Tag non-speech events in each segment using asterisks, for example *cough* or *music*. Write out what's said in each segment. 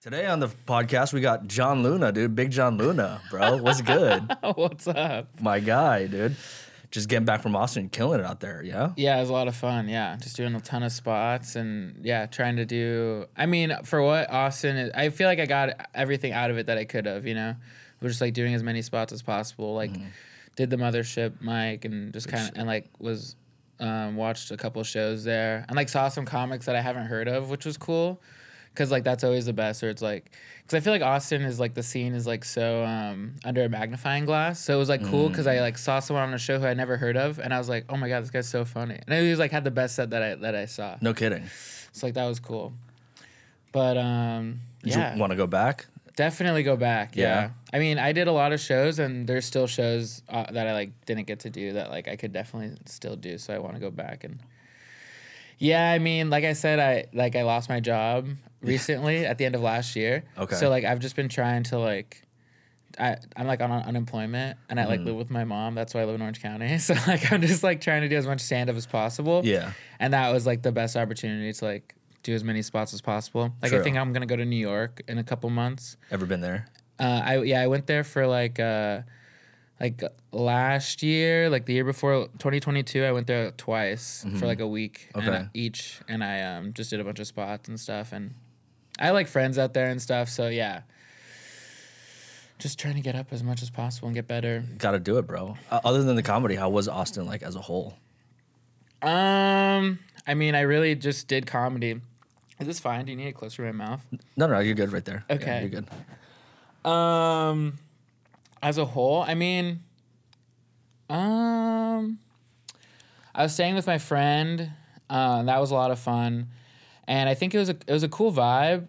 Today on the podcast, we got John Luna, dude. Big John Luna, bro. What's good? *laughs* What's up? My guy, dude. Just getting back from Austin, killing it out there, yeah? Yeah, it was a lot of fun. Yeah, just doing a ton of spots and yeah, trying to do. I mean, for what Austin is, I feel like I got everything out of it that I could have. You know, we're just like doing as many spots as possible. Like, did the mothership mic and just kind of and like was um, watched a couple shows there and like saw some comics that I haven't heard of, which was cool. Cause like that's always the best. Or it's like, cause I feel like Austin is like the scene is like so um, under a magnifying glass. So it was like cool because I like saw someone on a show who I never heard of, and I was like, oh my god, this guy's so funny. And he was like had the best set that I that I saw. No kidding. So like that was cool. But um, Did yeah, you want to go back? definitely go back. Yeah. Yeah. I mean, I did a lot of shows, and there's still shows uh, that I like didn't get to do that like I could definitely still do. So I want to go back and. Yeah, I mean, like I said, I like I lost my job *laughs* recently at the end of last year. Okay. So like I've just been trying to like. I, I'm like on unemployment and I like live with my mom. That's why I live in Orange County. *laughs* So like I'm just like trying to do as much stand up as possible. Yeah. And that was like the best opportunity to like do as many spots as possible. Like True. I think I'm gonna go to New York in a couple months. Ever been there? Uh, I yeah, I went there for like uh, like last year, like the year before 2022. I went there twice for like a week and Mm-hmm. I- each, and I um just did a bunch of spots and stuff. And I like friends out there and stuff. So yeah, just trying to get up as much as possible and get better. Got to do it, bro. Uh, other than the comedy, how was Austin like as a whole? Um, I mean, I really just did comedy. Is this fine? Do you need it closer to my mouth? No, no, you're good right there. Yeah, Okay. you're good. Um, as a whole, I mean, um, I was staying with my friend. Uh, that was a lot of fun, and I think it was a it was a cool vibe.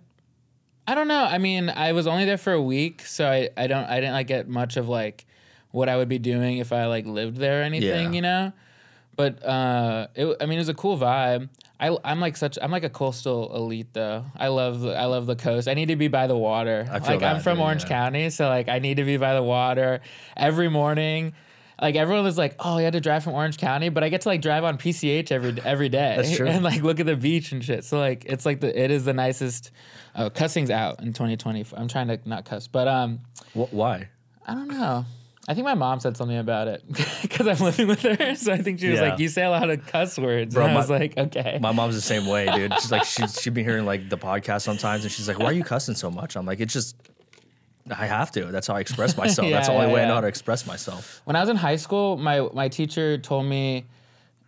I don't know. I mean, I was only there for a week, so I, I don't I didn't like get much of like what I would be doing if I like lived there or anything, Yeah. you know. But uh, it, I mean, it was a cool vibe. I, I'm like such I'm like a coastal elite though. I love the, I love the coast. I need to be by the water. I feel like I'm from dude, Orange yeah. County, so like I need to be by the water every morning. Like everyone was like, "Oh, you had to drive from Orange County," but I get to like drive on PCH every every day That's true. *laughs* and like look at the beach and shit. So like it's like the it is the nicest. Oh, cussing's out in 2020. I'm trying to not cuss, but um, Wh- why? I don't know. I think my mom said something about it *laughs* because I'm living with her. So I think she was Yeah. like, "You say a lot of cuss words." Bro, and I my- was like, "Okay." My mom's the same way, dude. She's like, *laughs* she she'd be hearing like the podcast sometimes, and she's like, "Why are you cussing so much?" I'm like, "It's just, I have to. That's how I express *laughs* myself. That's the only yeah, way I know how to express myself." when I was in high school, my my teacher told me,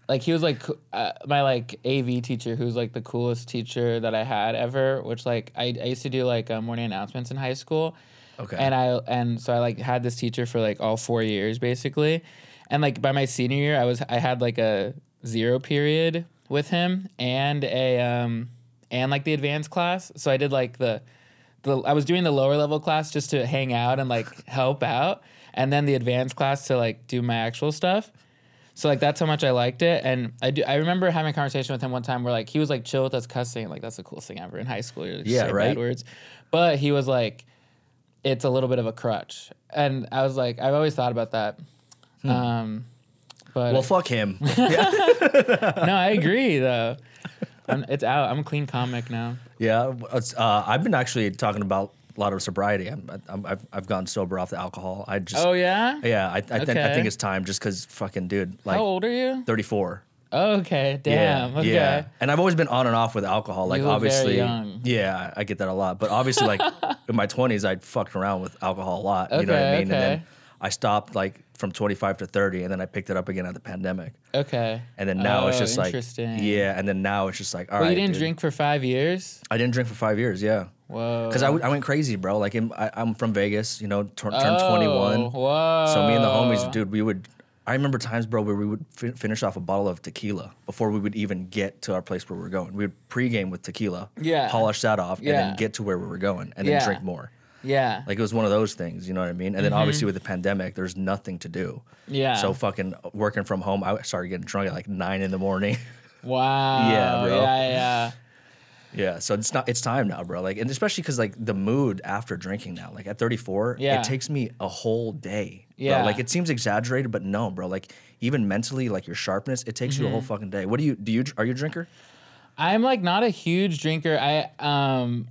like he was like uh, my like AV teacher, who's like the coolest teacher that I had ever. Which like I, I used to do like uh, morning announcements in high school, Okay. and I and so I like had this teacher for like all four years basically, and like by my senior year, I was I had like a zero period with him and a um and like the advanced class. So I did like the the I was doing the lower level class just to hang out and like *laughs* help out, and then the advanced class to like do my actual stuff. So like that's how much I liked it, and I do. I remember having a conversation with him one time where like he was like chill with us cussing, like that's the coolest thing ever in high school. You're just Yeah, right. Bad words, but he was like, it's a little bit of a crutch, and I was like, I've always thought about that. Um, but Hmm. well, fuck him. *laughs* no, I agree though. I'm, it's out. I'm a clean comic now. Yeah, it's, uh, I've been actually talking about a lot of sobriety. I'm, I'm, I've, I've gone sober off the alcohol. I just, Oh yeah. yeah, I, I, think, I think it's time just because fucking dude, like How old are you? 34. Oh, okay. Damn. Yeah, okay. yeah. And I've always been on and off with alcohol. Like You look very obviously, yeah, I get that a lot. But obviously, like *laughs* in my 20s, I fucked around with alcohol a lot. Okay, you know what I Okay, mean? And then. I stopped like from 25 to 30, and then I picked it up again at the pandemic. Okay. And then now it's Oh, just like, interesting. yeah. And then now it's just like, all Well, right. you didn't dude. drink for five years. I didn't drink for five years. Yeah. Whoa. Because I, w- I went crazy, bro. Like in, I, I'm from Vegas, you know, tur- turned Oh, 21. Whoa. So me and the homies, dude, we would. I remember times, bro, where we would fi- finish off a bottle of tequila before we would even get to our place where we were going. We would pregame with tequila, Yeah. polish that off, and then get to where we were going, and then Yeah. drink more. Yeah. Like it was one of those things, you know what I mean? And then obviously with the pandemic, there's nothing to do. Mm-hmm. Yeah. So fucking working from home, I started getting drunk at like nine in the morning. *laughs* wow. Yeah, bro. Yeah, yeah. Yeah, so it's not it's time now, bro. Like, and especially because like the mood after drinking now, like at 34, Yeah. it takes me a whole day. Bro. Yeah. like it seems exaggerated, but no, bro. Like even mentally, like your sharpness, it takes you a Mm-hmm. whole fucking day. What do you do? You are you a drinker? I'm like not a huge drinker. I um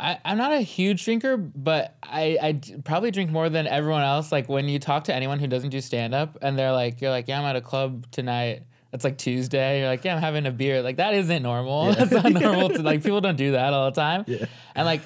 I, I'm not a huge drinker, but I, I d- probably drink more than everyone else. Like when you talk to anyone who doesn't do stand up and they're like, you're like, yeah, I'm at a club tonight. It's like Tuesday. You're like, yeah, I'm having a beer. Like that isn't normal. That's not normal. *laughs* To, like people don't do that all the time. And like,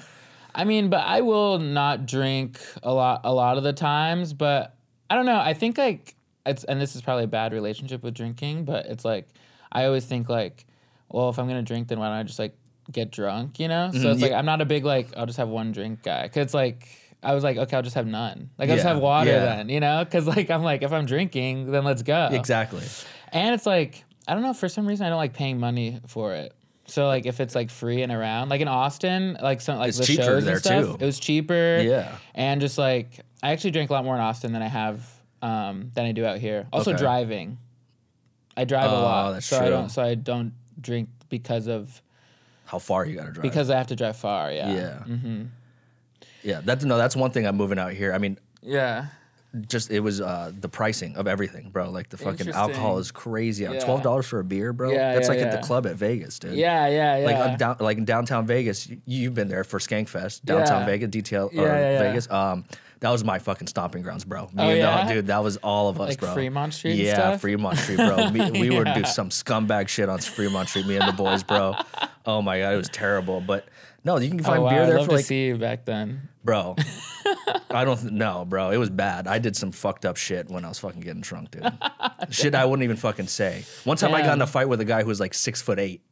I mean, but I will not drink a lot a lot of the times. But I don't know. I think like it's and this is probably a bad relationship with drinking, but it's like I always think like, well, if I'm gonna drink, then why don't I just like get drunk? You know. So mm-hmm. it's like. I'm not a big like I'll just have one drink guy. Cause it's like. I was like, okay, I'll just have none. Like, I'll just have water yeah. then, you know? Cause, like, I'm like, if I'm drinking, then let's go. Exactly. And it's like, I don't know, for some reason I don't like paying money for it. So like if it's like free and around, like in Austin, like some like It's the shows there, and stuff, too. it was cheaper. Yeah. And just like I actually drink a lot more in Austin than I have um than I do out here. Also Okay. driving. I drive a Oh, lot. that's so I don't so I don't drink because of How far you gotta drive? because I have to drive far, yeah. yeah. Yeah. That's no. That's one thing I'm moving out here. I mean, Yeah. Just it was uh the pricing of everything, bro. Like the fucking alcohol is crazy. Yeah. Twelve dollars for a beer, bro. Yeah, That's yeah, like at the club at Vegas, dude. Yeah, yeah, yeah. Like I'm down, like in downtown Vegas. You've been there for Skankfest, downtown Yeah. Vegas, detail or yeah, yeah. Vegas. Um, that was my fucking stomping grounds, bro. Me Oh, and yeah? the, dude, that was all of us, Like bro. Fremont Street Yeah? Fremont Street, bro. Me, *laughs* we would do some scumbag shit on Fremont Street. Me and the boys, bro. *laughs* Oh my god, it was terrible. But no, you can oh, find wow, beer I'd there love for to like see you back then. Bro, *laughs* I don't th- know, bro. It was bad. I did some fucked up shit when I was fucking getting drunk, dude. shit I wouldn't even fucking say. One time I got in a fight with a guy who was like six foot eight.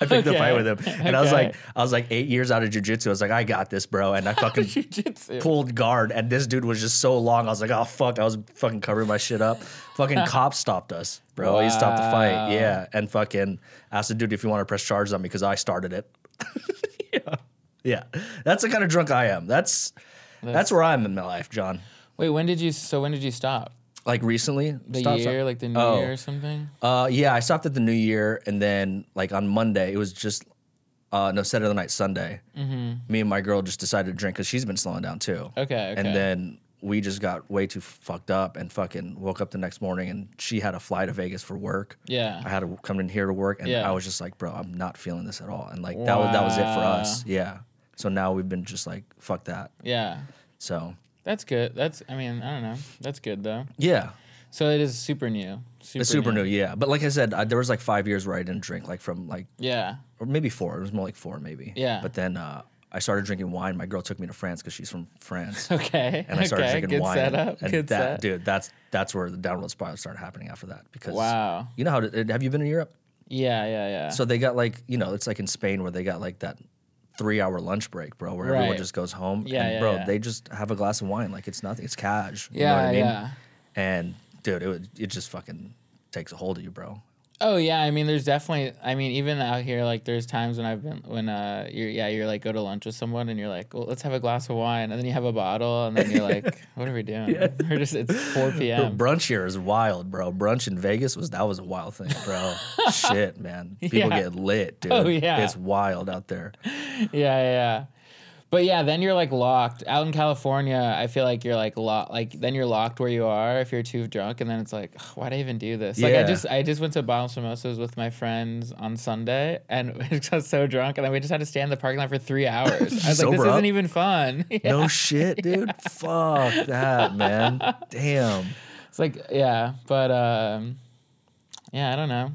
I picked a fight with him, and I was like, I was like eight years out of jujitsu. I was like, I got this, bro, and I fucking pulled guard, and this dude was just so long. I was like, oh fuck, I was fucking covering my shit up. Fucking *laughs* cops stopped us, bro. He stopped the fight, yeah, and fucking asked the dude if you want to press charges on me because I started it. *laughs* *laughs* yeah, that's the kind of drunk I am. That's that's where I'm in my life, John. Wait, when did you so when did you stop? Like recently, The Stop, year, like the new Oh. year or something? Uh, yeah, I stopped at the New Year, and then like on Monday, it was just uh, no Saturday night, Sunday. Mm-hmm. Me and my girl just decided to drink because she's been slowing down too. Okay, okay. And then we just got way too fucked up and fucking woke up the next morning, and she had a fly to Vegas for work. Yeah. I had to come in here to work, and Yeah. I was just like, bro, I'm not feeling this at all. And like that was that was it for us. Yeah. So now we've been just like, fuck that. Yeah. So That's good. That's I mean, I don't know. That's good though. yeah. So it is super new. Super, It's super new, yeah. But like I said, I, there was like five years where I didn't drink, like from like Yeah. or maybe four. It was more like four, maybe. Yeah. But then uh, I started drinking wine. My girl took me to France because she's from France, *laughs* Okay. and I started okay. drinking Good wine. setup. And Good that, set. dude, that's that's where the downward spiral started happening after that. Because Wow. you know how to, have you been in Europe? Yeah, yeah, yeah. So they got like you know it's like in Spain where they got like that three hour lunch break, bro, where everyone just goes home. Yeah, and yeah, bro, yeah. they just have a glass of wine like it's nothing. It's cash. You yeah, know what I mean? yeah. And dude, it it just fucking takes a hold of you, bro. Oh yeah, I mean, there's definitely. I mean, even out here, like, there's times when I've been when uh, you're yeah, you're like go to lunch with someone and you're like, well, let's have a glass of wine, and then you have a bottle, and then you're like, *laughs* what are we doing? *laughs* We're just it's 4 *laughs* p.m. Brunch here is wild, bro. Brunch in Vegas was that was a wild thing, bro. Shit, man. People Yeah. get lit, dude. Oh, yeah. It's wild out there. yeah, yeah, yeah. But yeah, then you're like locked out in California. I feel like you're like locked. Like then you're locked where you are if you're too drunk, and then it's like, "Ugh, why'd I even do this? Like I just I just went to Bottom Samosas with my friends on Sunday, and *laughs* we got so drunk, and then we just had to stand in the parking lot for three hours. *laughs* I was like, this up? isn't even fun. *laughs* Yeah. No shit, dude. Fuck that, man. Damn. It's like yeah, but um, yeah, I don't know.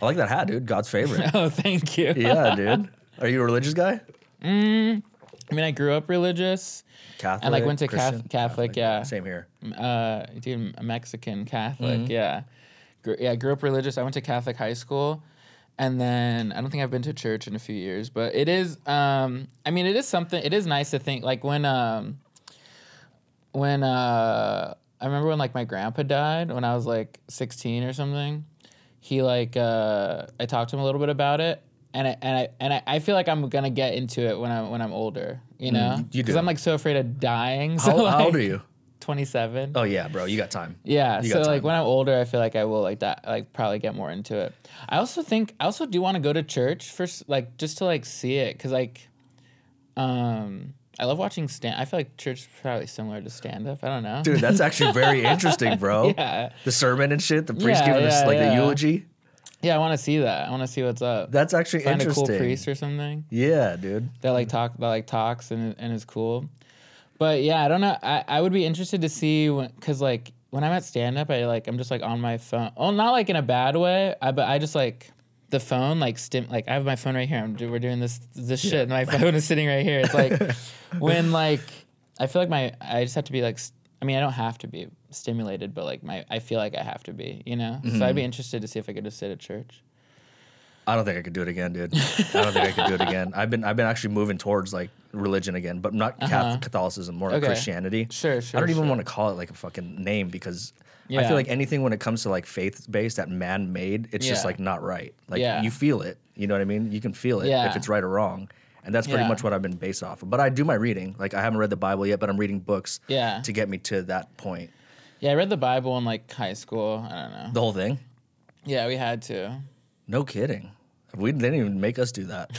I like that hat, dude. God's favorite. Oh, thank you. yeah, dude. Are you a religious guy? I mean, I grew up religious. Catholic. I went to Cath- Christian? Catholic, yeah. Same here. uh, dude, a Mexican Catholic. Mm-hmm. Yeah, Gr- yeah. Grew up religious. I went to Catholic high school, and then I don't think I've been to church in a few years. But it is. Um, I mean, it is something. It is nice to think like when um, when uh, I remember when like my grandpa died when I was like sixteen or something. He like uh, I talked to him a little bit about it. And I, and I and I, I feel like I'm gonna get into it when I'm when I'm older, you know, Mm, you because do. I'm like so afraid of dying. *laughs* So How, how old are you? Twenty seven. Oh yeah, bro. You got time. Yeah, You so got like when I'm older, I feel like I will like that, like probably get more into it. I also think I also do want to go to church for like just to like see it because like, um, I love watching stand. I feel like church is probably similar to stand up. I don't know, Dude, that's actually very *laughs* interesting, bro. Yeah. The sermon and shit, the priest Yeah, giving us yeah, like the eulogy. Yeah, I want to see that. I want to see what's up. That's actually Find a cool priest or something Yeah, dude. that like talk that like talks and and is cool. But yeah, I don't know. I, I would be interested to see when because like when I'm at stand up, I like I'm just like on my phone. Oh, not like in a bad way. I but I just like the phone like stim like I have my phone right here. I'm we're doing this this shit. And my phone is sitting right here. It's like *laughs* when like I feel like my I just have to be like. st- I mean, I don't have to be stimulated, but like my I feel like I have to be. You know. So I'd be interested to see if I could just sit at church. I don't think I could do it again, dude. I don't think I could do it again. I've been I've been actually moving towards like religion again, but not Catholic, Catholicism, more like Uh-huh. Okay. Christianity. Sure, sure. I don't even sure. want to call it like a fucking name because I feel like anything when it comes to like faith based that man made, it's just like not right. Like Yeah. you feel it. You know what I mean? You can feel it Yeah. if it's right or wrong. And that's pretty Yeah. much what I've been based off of. But I do my reading. Like I haven't read the Bible yet, but I'm reading books Yeah. to get me to that point. Yeah, I read the Bible in like high school. I don't know. The whole thing? Yeah, we had to. No kidding. We they didn't even make us do that.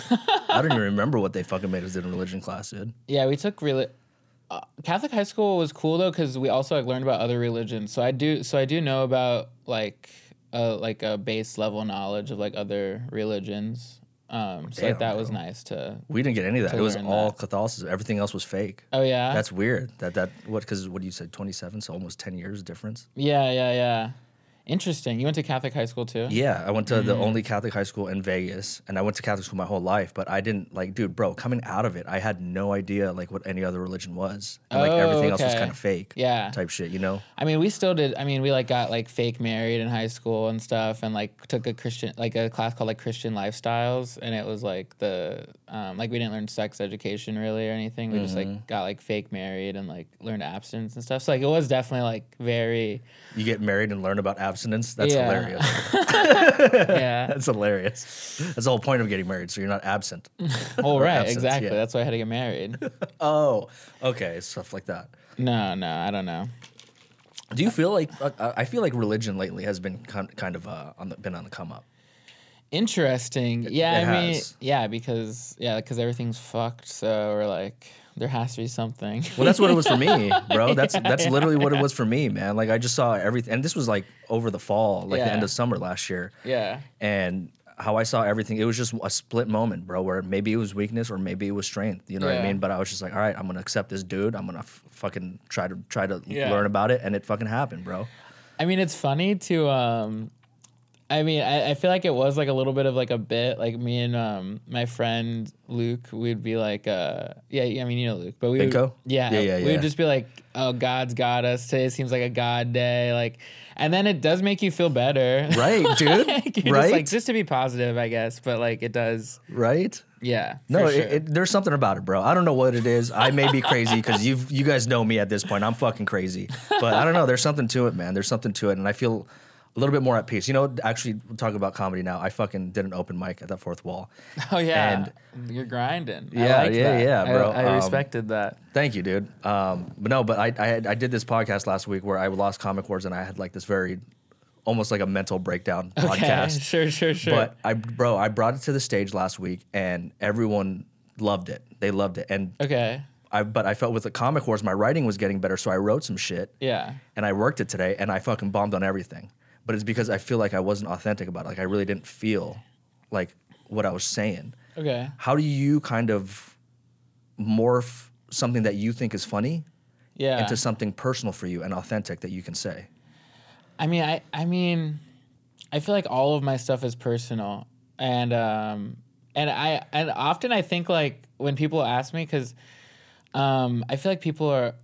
I don't even remember what they fucking made us do in religion class, dude. Yeah, we took really. Uh, Catholic high school was cool though because we also like learned about other religions. So I do, so I do know about like uh like a base level knowledge of like other religions. Um, so like Damn, that was nice to. We didn't get any of that. It was all that. Catholicism. Everything else was fake. Oh yeah. That's weird. That that what? Because what do you said, twenty seven, so almost ten years difference. yeah, yeah, yeah. Interesting. You went to Catholic high school too. Yeah, I went to Mm. the only Catholic high school in Vegas, and I went to Catholic school my whole life. But I didn't like, dude, bro. Coming out of it, I had no idea like what any other religion was, and like Oh, everything else was kind of fake. Yeah. type shit. You know? I mean, we still did. I mean, we like got like fake married in high school and stuff, and like took a Christian like a class called like Christian lifestyles, and it was like the um, like we didn't learn sex education really or anything. We just Mm-hmm. like got like fake married and like learned abstinence and stuff. So like it was definitely like very You get married and learn about abstinence. That's Yeah. hilarious. *laughs* yeah. *laughs* That's hilarious. That's the whole point of getting married, so you're not absent. *laughs* Well, right, absence, exactly. yeah. That's why I had to get married. Oh, okay, stuff like that. no, no, I don't know. Do you feel like I I feel like religion lately has been kind kind of uh, on the, been on the come up? Interesting. Yeah, it I mean, yeah, because yeah, because everything's fucked. So we're like, there has to be something. Well, that's what it was for me, *laughs* bro. That's that's literally what it was for me, man. Like I just saw everything, and this was like over the fall, like the end of summer last year, yeah. and how I saw everything. It was just a split moment, bro, where maybe it was weakness or maybe it was strength. You know what I mean? But I was just like, all right, I'm gonna accept this dude. I'm gonna f- fucking try to try to Yeah. learn about it, and it fucking happened, bro. I mean, it's funny to. um I mean, I, I feel like it was like a little bit of like a bit. Like me and um my friend Luke, we'd be like, uh yeah, I mean, you know Luke, but we would, yeah, Yeah, yeah, we yeah. would just be like, oh, God's got us today. Seems like a God day, like, and then it does make you feel better, Right, *laughs* dude? Like, right, Just, like just to be positive, I guess, but like it does, right. yeah. No, for it, sure. it, there's something about it, bro. I don't know what it is. I may be crazy because you you guys know me at this point. I'm fucking crazy, but I don't know. There's something to it, man. There's something to it, and I feel a little bit more at peace. You know, actually, we'll talk about comedy now. I fucking did an open mic at that fourth wall. *laughs* oh yeah, and- you're grinding. Yeah, I yeah, that. yeah, I- bro. I, Um, respected that. Thank you, dude. Um, but no, but I I, had, I did this podcast last week where I lost comic wars and I had like this very almost like a mental breakdown *laughs* Okay, podcast. sure, sure, sure. But I, bro, I brought it to the stage last week and everyone loved it. They loved it, and okay, I but I felt with the comic wars, my writing was getting better, so I wrote some shit yeah. and I worked it today, and I fucking bombed on everything. But it's because I feel like I wasn't authentic about it. Like I really didn't feel like what I was saying. Okay. How do you kind of morph something that you think is funny Yeah. into something personal for you and authentic that you can say? I mean, I I mean, I feel like all of my stuff is personal, and um, and I and often I think like when people ask me because, um, I feel like people are.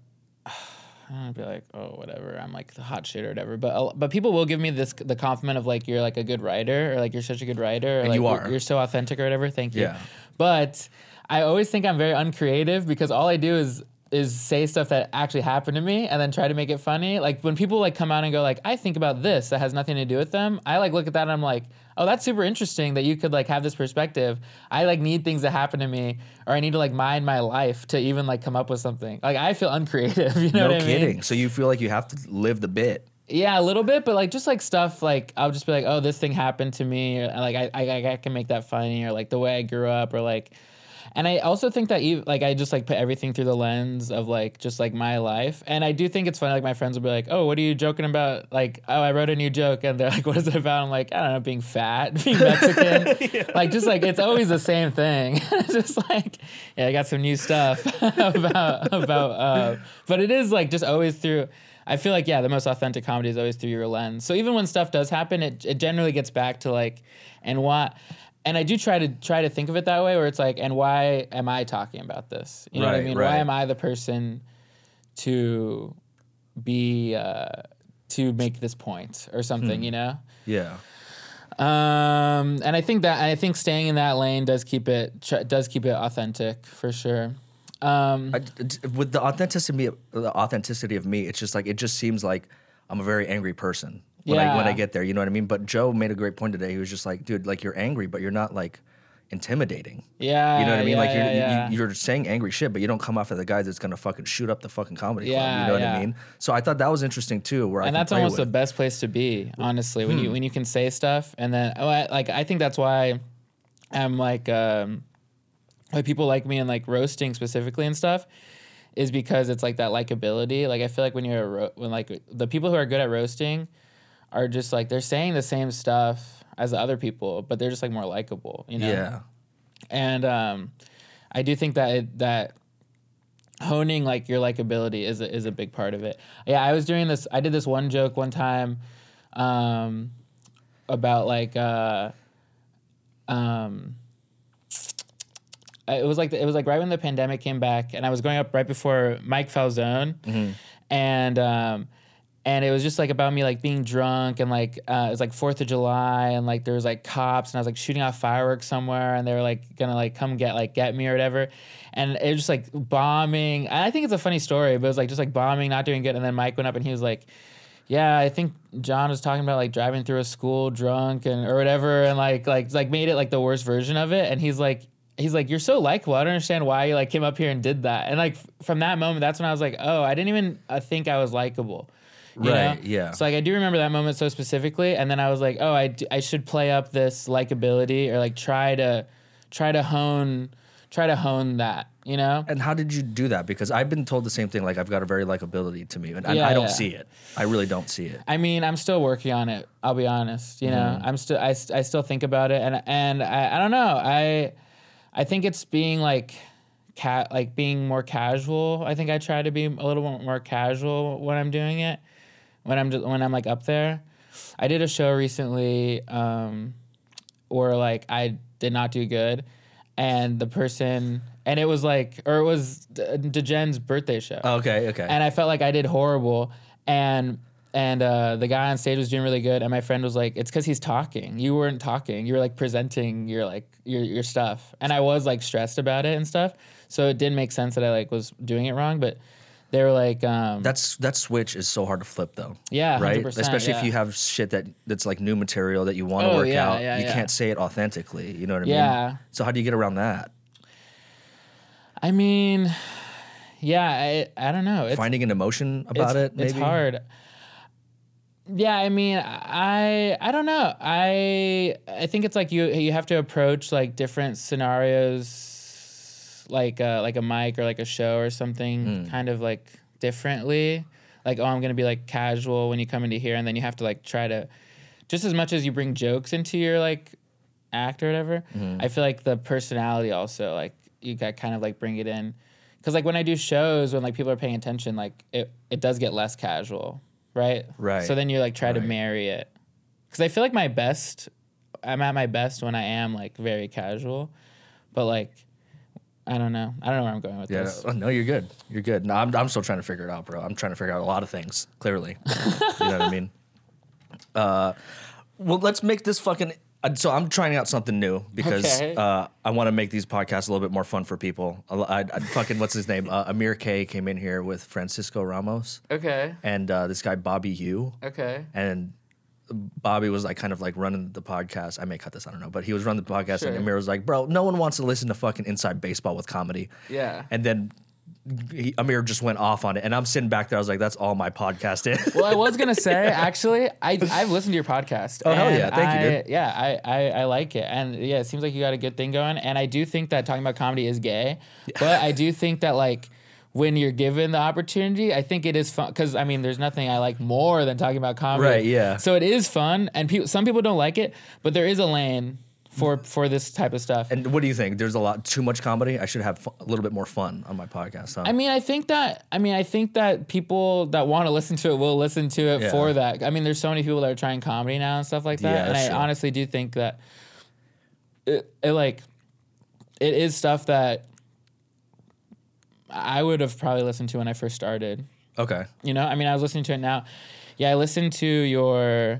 I don't be like, oh, whatever. I'm like the hot shit or whatever. But but people will give me this the compliment of like you're like a good writer or like you're such a good writer or And like you you're- are. You're, so authentic or whatever. Thank you. Yeah. But I always think I'm very uncreative because all I do is is say stuff that actually happened to me and then try to make it funny. Like when people like come out and go like, I think about this that has nothing to do with them. I like look at that and I'm like, oh, that's super interesting that you could like have this perspective. I like need things to happen to me or I need to like mind my life to even like come up with something. Like I feel uncreative. *laughs* You know no what I kidding. mean? So you feel like you have to live the bit. Yeah, a little bit, but like just like stuff like I'll just be like, oh, this thing happened to me, or like I I, I can make that funny, or like the way I grew up, or like, and I also think that you like I just like put everything through the lens of like just like my life, and I do think it's funny. Like my friends will be like, "Oh, what are you joking about?" Like, "Oh, I wrote a new joke," and they're *laughs* like, "What is it about?" I'm like, "I don't know, being fat, *laughs* being Mexican." *laughs* Like, just like it's always the same thing. it's just like, yeah, I got some new stuff about about, uh, but it is like just always through. I feel like yeah, the most authentic comedy is always through your lens. So even when stuff does happen, it it generally gets back to like, and what and I do try to try to think of it that way, where it's like, and why am I talking about this? You know what I mean? right. Why am I the person to be uh, to make this point or something? Hmm. You know. Yeah. Um, and I think that I think staying in that lane does keep it tr- does keep it authentic for sure. Um, I, with the authenticity, the authenticity of me, it's just like it just seems like I'm a very angry person when I when I get there. You know what I mean? But Joe made a great point today. He was just like, dude, like you're angry, but you're not like intimidating. yeah, You know what I mean? yeah, like you're yeah, yeah. You, you're saying angry shit, but you don't come off as the guy that's gonna fucking shoot up the fucking comedy club. Yeah, You know what. I mean? So I thought that was interesting too. Where and can that's almost the best place to be honestly when Hmm. you when you can say stuff and then oh, I, like i think that's why i'm like um why people like me and like roasting specifically and stuff is because it's like that likability like i feel like when you're a ro- when like the people who are good at roasting are just like they're saying the same stuff as the other people but they're just like more likable you know Yeah. and um, I do think that it, that honing like your likability is a, is a big part of it. Yeah, I was doing this. I did this one joke one time um, about like uh, um, it was like it was like right when the pandemic came back, and I was going up right before Mike Falzone, and um, and it was just like about me like being drunk and like uh, it was like Fourth of July and like there was like cops and I was like shooting off fireworks somewhere and they were like gonna like come get like get me or whatever, and it was just like bombing. I think it's a funny story, but it was like just like bombing, not doing good, and then Mike went up and he was like. Yeah, I think John was talking about like driving through a school drunk and or whatever, and like like like made it like the worst version of it. And he's like, he's like, you're so likable. I don't understand why you like came up here and did that. And like from that moment, that's when I was like, oh, I didn't even uh, think I was likable. Right, know? yeah. So like I do remember that moment so specifically, and then I was like, oh, I, d- I should play up this likability or like try to try to hone try to hone that. You know? And how did you do that? Because I've been told the same thing. Like I've got a very likability to me, and I, Yeah, I don't yeah. see it. I really don't see it. I mean, I'm still working on it. I'll be honest. You know, Mm-hmm. I'm still I, I still think about it, and and I, I don't know. I I think it's being like cat like being more casual. I think I try to be a little more more casual when I'm doing it. When I'm just, when I'm like up there. I did a show recently um, where like I did not do good, and the person and it was like or it was DeGen's birthday show Okay, okay. and I felt like I did horrible. And and uh, the guy on stage was doing really good, and my friend was like, "It's because he's talking. You weren't talking. You were like presenting your like your your stuff." And I was like stressed about it and stuff, so it didn't make sense that I like was doing it wrong. But they were like, um, That's that switch is so hard to flip though. Yeah, right. 100%, Especially if you have shit that that's like new material that you want to Oh, work yeah, out. yeah, you yeah. can't say it authentically. You know what I mean? Yeah. So how do you get around that? I mean, yeah, I I don't know. It's, Finding an emotion about it's, it. Maybe It's hard. Yeah, I mean, I I don't know. I I think it's like you you have to approach like different scenarios, like uh, like a mic or like a show or something, Hmm. kind of like differently. Like, oh, I'm gonna be like casual when you come into here, and then you have to like try to, just as much as you bring jokes into your like act or whatever. Mm-hmm. I feel like the personality also like you got kind of like bring it in, because like when I do shows when like people are paying attention, like it it does get less casual, right? Right. So then you like try to marry it, because I feel like my best, I'm at my best when I am like very casual, but like. I don't know. I don't know where I'm going with Yeah. this. No, no, you're good. You're good. No, I'm I'm still trying to figure it out, bro. I'm trying to figure out a lot of things. Clearly, *laughs* you know what I mean. Uh, well, let's make this fucking. uh, So I'm trying out something new because Okay. uh, I want to make these podcasts a little bit more fun for people. I, I, I fucking what's his name? Uh, Amir K came in here with Francisco Ramos Okay. and uh, this guy Bobby Yu, Okay. and Bobby was like kind of like running the podcast. I may cut this, I don't know, but he was running the podcast, Sure. and Amir was like, "Bro, no one wants to listen to fucking inside baseball with comedy." Yeah. And then he, Amir just went off on it, and I'm sitting back there. I was like, "That's all my podcast is." Well, I was gonna say *laughs* actually, I I've listened to your podcast. Oh, hell yeah. Thank you, dude. Yeah, I, I I like it, and yeah, it seems like you got a good thing going. And I do think that talking about comedy is gay, but I do think that like when you're given the opportunity, I think it is fun because I mean, there's nothing I like more than talking about comedy. Right, yeah. So it is fun, and people some people don't like it, but there is a lane for for this type of stuff. and what do you think? There's a lot too much comedy. I should have fu- a little bit more fun on my podcast. Huh? I mean, I think that I mean, I think that people that want to listen to it will listen to it Yeah. for that. I mean, there's so many people that are trying comedy now and stuff like that, Yeah, and I true. honestly do think that it, it like it is stuff that I would have probably listened to when I first started. okay. You know, I mean, I was listening to it now. Yeah, I listened to your,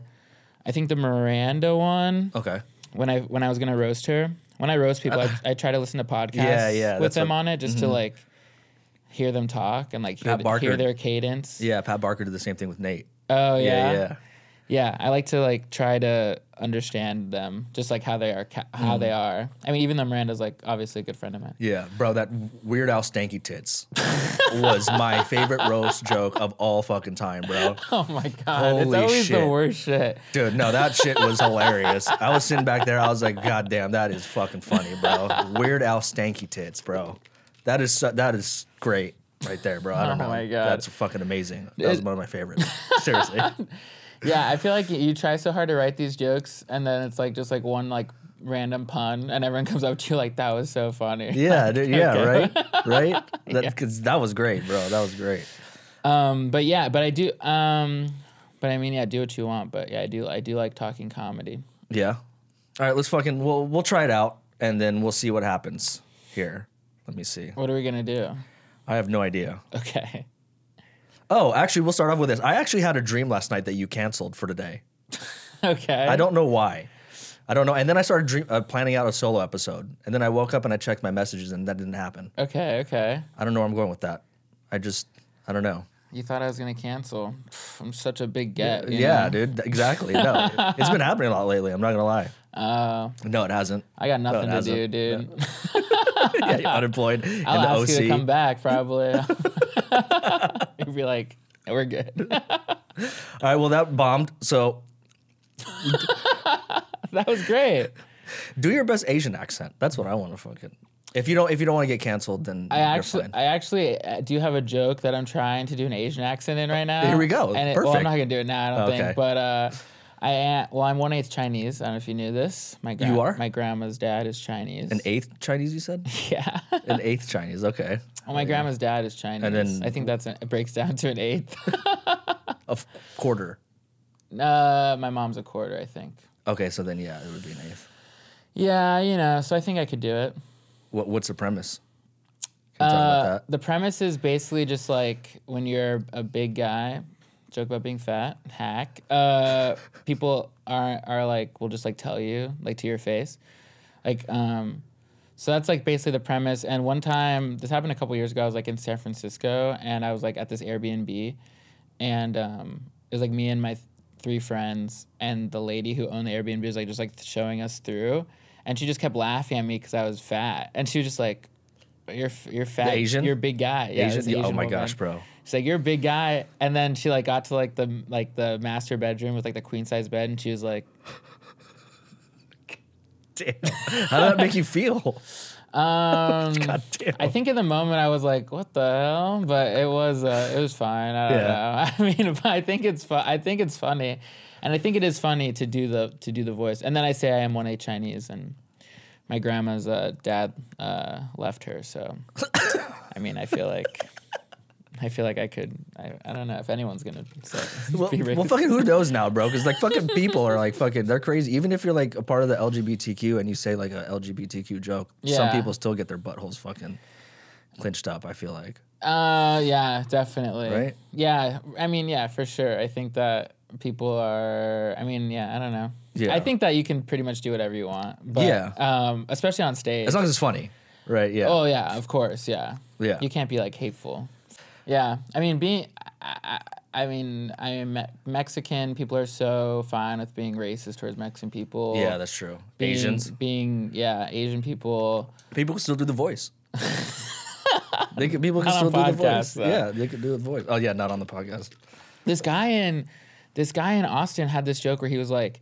I think the Miranda one Okay. when I when I was gonna roast her. When I roast people, I, I try to listen to *laughs* podcasts Yeah, yeah, with them what- on it just to mm-hmm. like hear them talk and like hear, Pat Barker. hear their cadence. Yeah, Pat Barker did the same thing with Nate. Oh yeah. Yeah, yeah. Yeah, I like to like try to understand them, just like how they are, ca- how they mm. are. I mean, even though Miranda's like obviously a good friend of mine. Yeah, bro, that Weird Al stanky tits was my favorite roast joke of all fucking time, bro. *laughs* Oh my god, it's Holy always the shit. worst shit. Dude, no, that shit was hilarious. I was sitting back there, I was like, God damn, that is fucking funny, bro. Weird Al stanky tits, bro. That is so- that is great right there, bro. I don't Oh know. my God. That's fucking amazing. That was one of my favorites. Seriously. *laughs* Yeah, I feel like you try so hard to write these jokes, and then it's like just like one like random pun, and everyone comes up to you like that was so funny. Yeah, dude, *laughs* yeah, Okay. right? Right? *laughs* That. Cause that was great, bro. That was great. Um, but yeah, but I do. Um, but I mean, yeah, do what you want. But yeah, I do. I do like talking comedy. Yeah. All right, let's fucking we'll we'll try it out and then we'll see what happens here. Let me see. What are we gonna do? I have no idea. Okay. Oh, actually, we'll start off with this. I actually had a dream last night that you canceled for today. *laughs* Okay. I don't know why. I don't know. And then I started dream, uh, planning out a solo episode. And then I woke up and I checked my messages and that didn't happen. Okay. Okay. I don't know where I'm going with that. I just, I don't know. You thought I was gonna cancel? Pff, I'm such a big get. you yeah, dude. Exactly. No, *laughs* it's been happening a lot lately. I'm not gonna lie. Uh, No, it hasn't. I got nothing to hasn't. do, dude. *laughs* yeah, you're unemployed in I'll the ask you to come back, probably. You'd be like, "We're good." *laughs* All right. Well, that bombed. So *laughs* that was great. do your best Asian accent. That's what I want to fucking. If you don't, if you don't want to get canceled, then I you're actually, fine. I actually uh, do have a joke that I'm trying to do an Asian accent in right now. Here we go. And it, well, I'm not gonna do it now. I don't Okay. think. But uh, I am. Well, I'm one eighth Chinese. I don't know if you knew this. My gra- You are? My grandma's dad is Chinese. An eighth Chinese, you said? *laughs* yeah. An eighth Chinese. Okay. well, my grandma's dad is Chinese. And then- I think that's it breaks down to an eighth. *laughs* A quarter. uh, my mom's a quarter, I think. Okay, so then yeah, it would be an eighth. Yeah, you know. So I think I could do it. What What's the premise? Can you talk about Uh, that? the premise is basically just like when you're a big guy, joke about being fat, hack. Uh, people are are like will just like tell you like to your face, like um. So that's like basically the premise. And one time, this happened a couple years ago. I was like in San Francisco, and I was like at this Airbnb, and um, it was like me and my th- three friends, and the lady who owned the Airbnb was like just like showing us through, and she just kept laughing at me because I was fat, and she was just like, "You're you're fat, Asian? you're a big guy, yeah, Asian? Yeah, oh my woman. gosh, bro. She's like, "You're a big guy," and then she like got to like the like the master bedroom with like the queen size bed, and she was like, Damn. How did that make you feel? um, *laughs* God damn. I think in the moment I was like, "What the hell?" But it was uh, it was fine. I don't Yeah. know. *laughs* I mean, I think it's fun. I think it's funny, and I think it is funny to do the to do the voice. And then I say I am one A Chinese, and my grandma's uh, dad uh, left her. So, I mean, I feel like. I feel like I could. I, I don't know if anyone's gonna say, Well, *laughs* *laughs* be well, fucking who *laughs* knows now, bro? Because like fucking people are like fucking, they're crazy. Even if you're like a part of the LGBTQ and you say like a LGBTQ joke, some people still get their buttholes fucking clinched up. I feel like. Uh, yeah, definitely. Right? Yeah, I mean, yeah, for sure. I think that people are. I mean, yeah, I don't know. Yeah. I think that you can pretty much do whatever you want. But, Yeah. Um, especially on stage. As long as it's funny, right? Yeah. Oh yeah, of course, yeah. Yeah. You can't be like hateful. Yeah, I mean, being. I, I, I mean, I am Me- Mexican. People are so fine with being racist towards Mexican people. yeah, that's true. being, Asians, being yeah, Asian people. people can still do the voice. *laughs* They could, people can still do the voice. though. Yeah, they could do the voice. Oh yeah, not on the podcast. this guy in this guy in Austin had this joke where he was like,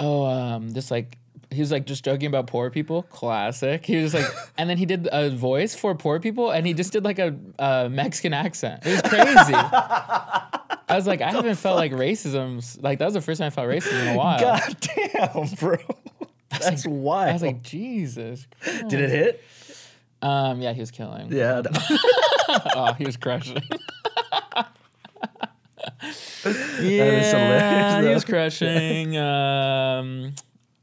"Oh, um, this like." He was like just joking about poor people, classic. He was just like, *laughs* and then he did a voice for poor people, and he just did like a, a Mexican accent. It was crazy. I was like, I haven't felt like racism. Like that was the first time I felt racism in a while. God damn, bro. *laughs* That's wild. I was like, Jesus. Did it hit? Um, yeah, he was killing. Yeah. no. *laughs* Oh, he was crushing. yeah, he was crushing. Um,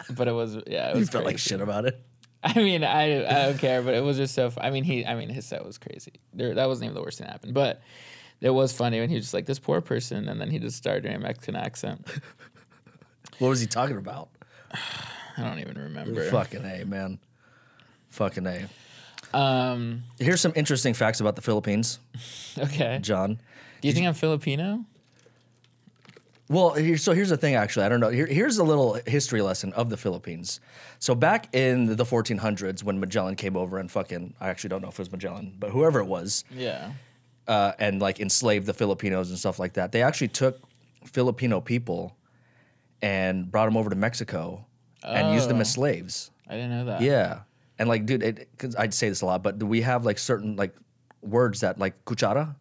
*laughs* but it was yeah, it you was. felt like shit about it. I mean, I I don't care, but it was just so. f- I mean, he. I mean, his set was crazy. There, that wasn't even the worst thing that happened, but it was funny when he was just like this poor person, and then he just started doing a Mexican accent. What was he talking about? *sighs* I don't even remember. Fucking A, man. Fucking A. Um. Here's some interesting facts about the Philippines, *laughs* Okay. John. Do you think I'm Filipino? Well, here, so here's the thing. Actually, I don't know. Here, here's a little history lesson of the Philippines. So back in the 1400s, when Magellan came over and fucking, I actually don't know if it was Magellan, but whoever it was, Yeah. uh, and like enslaved the Filipinos and stuff like that. They actually took Filipino people and brought them over to Mexico and used them Oh. as slaves. I didn't know that. Yeah, and like, dude, cause I'd say this a lot, but do we have like certain like words that like cuchara?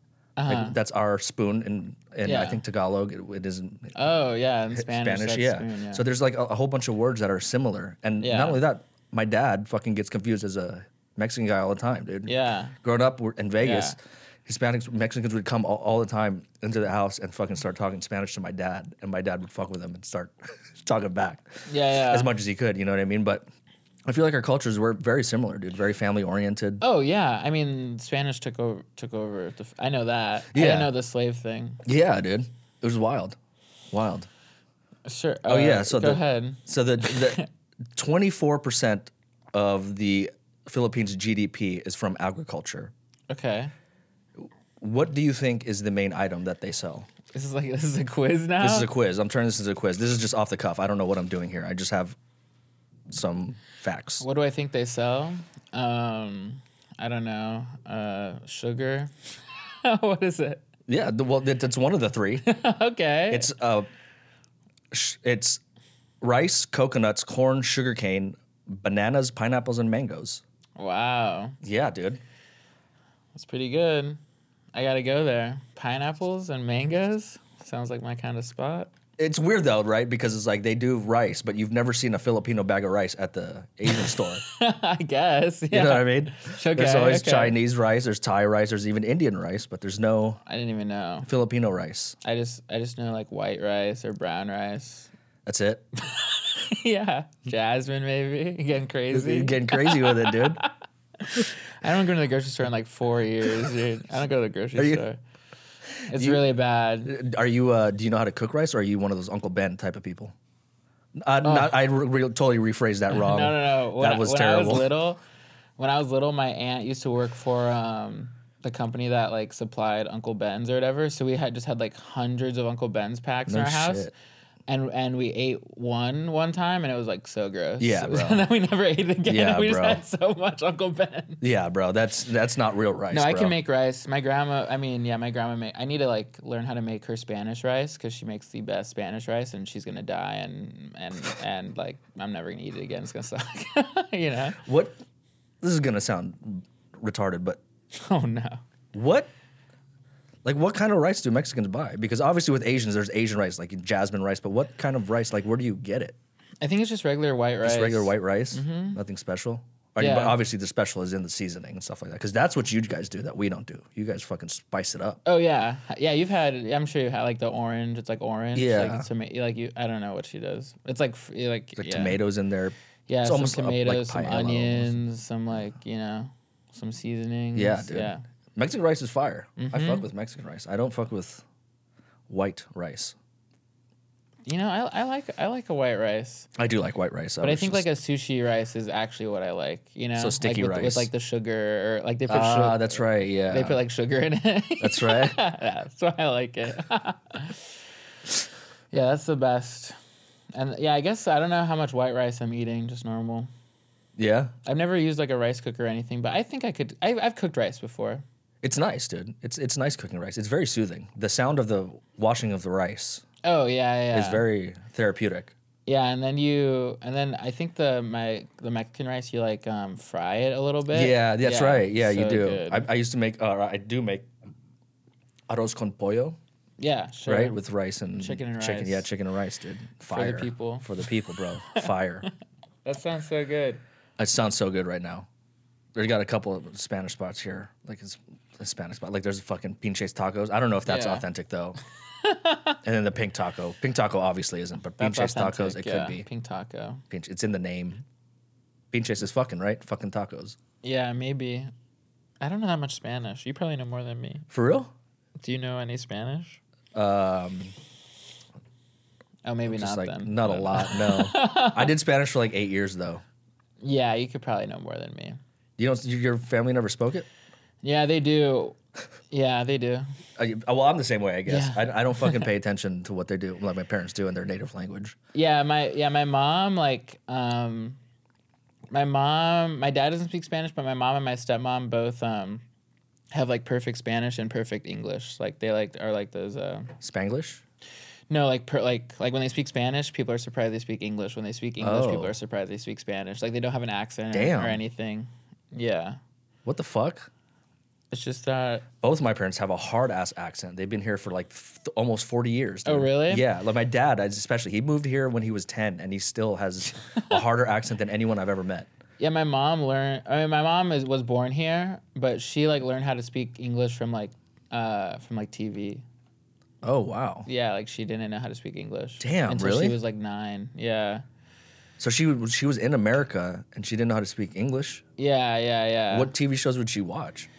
Like, that's our spoon, and and I Uh-huh. Think Tagalog it, it isn't Oh yeah, in Spanish. that's yeah. spoon, yeah. So there's like a, a whole bunch of words that are similar, and Yeah. not only that, my dad fucking gets confused as a Mexican guy all the time, dude. yeah. Growing up in Vegas, Yeah. Hispanics, Mexicans would come all, all the time into the house and fucking start talking Spanish to my dad, and my dad would fuck with them and start *laughs* talking back Yeah, yeah. as much as he could. You know what I mean? But I feel like our cultures were very similar, dude. Very family oriented. Oh yeah, I mean Spanish took over. Took over. The, f- I know that. I Yeah. didn't know the slave thing. Yeah, dude. It was wild, wild. Sure. Oh, uh, yeah, so go the- ahead. So the the *laughs* twenty four percent of the Philippines GDP is from agriculture. Okay. What do you think is the main item that they sell? This is like this is a quiz now. This is a quiz. I'm turning this into a quiz. This is just off the cuff. I don't know what I'm doing here. I just have some facts. what do I think they sell? Um, I don't know. Uh, sugar. *laughs* what is it? Yeah, the, well, it's one of the three. *laughs* okay. It's uh, sh- it's rice, coconuts, corn, sugarcane, bananas, pineapples, and mangoes. wow. Yeah, dude. That's pretty good. I gotta go there. Pineapples and mangoes. Sounds like my kind of spot. It's weird though, right? Because it's like they do rice, but you've never seen a Filipino bag of rice at the Asian store. *laughs* I guess. Yeah. You know what I mean? Okay, there's always okay. Chinese rice, there's Thai rice, there's even Indian rice, but there's no I didn't even know. Filipino rice. I just I just know like white rice or brown rice. That's it. *laughs* yeah, jasmine maybe. *laughs* Getting crazy. Getting crazy with it, dude. I don't go to the grocery store in like four years, dude. I don't go to the grocery you- store. *laughs* It's you- really bad. Are you? Uh, do you know how to cook rice, or are you one of those Uncle Ben type of people? Uh, not, I re- totally rephrased that *laughs* wrong. No, no, no. When that I- was when terrible. I was little, when I was little, my aunt used to work for um, the company that like supplied Uncle Ben's or whatever. So we had just had like hundreds of Uncle Ben's packs No in our house. And, and we ate one one time and it was like so gross. Yeah, *laughs* bro. and then we never ate it again. Yeah, *laughs* we bro. just had so much Uncle Ben. yeah, bro. That's that's not real rice. No, I bro. can make rice. My grandma, I mean, yeah, my grandma make. I need to like learn how to make her Spanish rice because she makes the best Spanish rice, and she's gonna die, and and and like I'm never gonna eat it again. It's gonna suck, *laughs* you know. What? This is gonna sound retarded, but Oh no. what? Like, what kind of rice do Mexicans buy? Because obviously, with Asians, there's Asian rice, like jasmine rice. But what kind of rice? Like, where do you get it? I think it's just regular white rice. Just regular white rice, mm-hmm. nothing special. Or you- Yeah. but obviously, the special is in the seasoning and stuff like that. Because that's what you guys do that we don't do. You guys fucking spice it up. Oh yeah, yeah. You've had. I'm sure you've had like the orange. It's like orange. Yeah. Like, toma- like you. I don't know what she does. It's like like Like yeah. tomatoes in there. Yeah, It's some almost a- like tomatoes, some onions, some like you know, some seasonings. Yeah, dude. Yeah. Mexican rice is fire. I Mm-hmm. fuck with Mexican rice. I don't fuck with white rice. You know, I, I like I like a white rice. I do like white rice. But I was think just- like a sushi rice is actually what I like. You know, So sticky like with, rice. with like the sugar or like they put ah, sugar. that's right. Yeah, They put like sugar in it. *laughs* that's right. *laughs* that's why I like it. *laughs* yeah, that's the best. And yeah, I guess I don't know how much white rice I'm eating, just normal. Yeah, I've never used like a rice cooker or anything, but I think I could. I, I've cooked rice before. It's nice, dude. It's it's nice cooking rice. It's very soothing. The sound of the washing of the rice Oh yeah, yeah. is very therapeutic. Yeah, and then you, and then I think the my the Mexican rice you like um, fry it a little bit. Yeah, that's right. Yeah, you so do. good. I, I used to make. Uh, I do make arroz con pollo, yeah, sure. right, with rice and Chicken and chicken. rice. Yeah, chicken and rice, dude. the Fire people. For the people, bro. *laughs* Fire. that sounds so good. It sounds so good right now. They got a couple of Spanish spots here, like it's a Spanish spot. Like there's a fucking pinches tacos. I don't know if that's Yeah. authentic though. *laughs* and then the pink taco. Pink taco obviously isn't, but pinches tacos it yeah. could be. pink taco. Pinch. It's in the name. Pinches is fucking right. Fucking tacos. Yeah, maybe. I don't know that much Spanish. You probably know more than me. For real? Do you know any Spanish? Um, Oh, maybe not like then. not a lot. No, *laughs* I did Spanish for like eight years though. Yeah, you could probably know more than me. You don't. Your family never spoke it. Yeah, they do. Yeah, they do. You- well, I'm the same way, I guess. Yeah. I, I don't fucking pay *laughs* attention to what they do, like my parents do in their native language. Yeah, my yeah, my mom like um my mom my dad doesn't speak Spanish, but my mom and my stepmom both um have like perfect Spanish and perfect English. Like they like are like those uh Spanglish. no like per, like like when they speak Spanish, people are surprised they speak English. When they speak English, people Oh. are surprised they speak Spanish. Like they don't have an accent or anything. Yeah. What the fuck? It's just that Both my parents have a hard ass accent. They've been here for like f- almost 40 years. Oh, really? Yeah. Like my dad, especially, he moved here when he was 10 and he still has a *laughs* harder accent than anyone I've ever met. Yeah, my mom learned. I mean, my mom is, was born here, but she like learned how to speak English from like uh from like TV. Oh, wow. Yeah, like she didn't know how to speak English. Damn, until really? She was like nine. Yeah, So she she was in America and she didn't know how to speak English. yeah, yeah, yeah. What TV shows would she watch?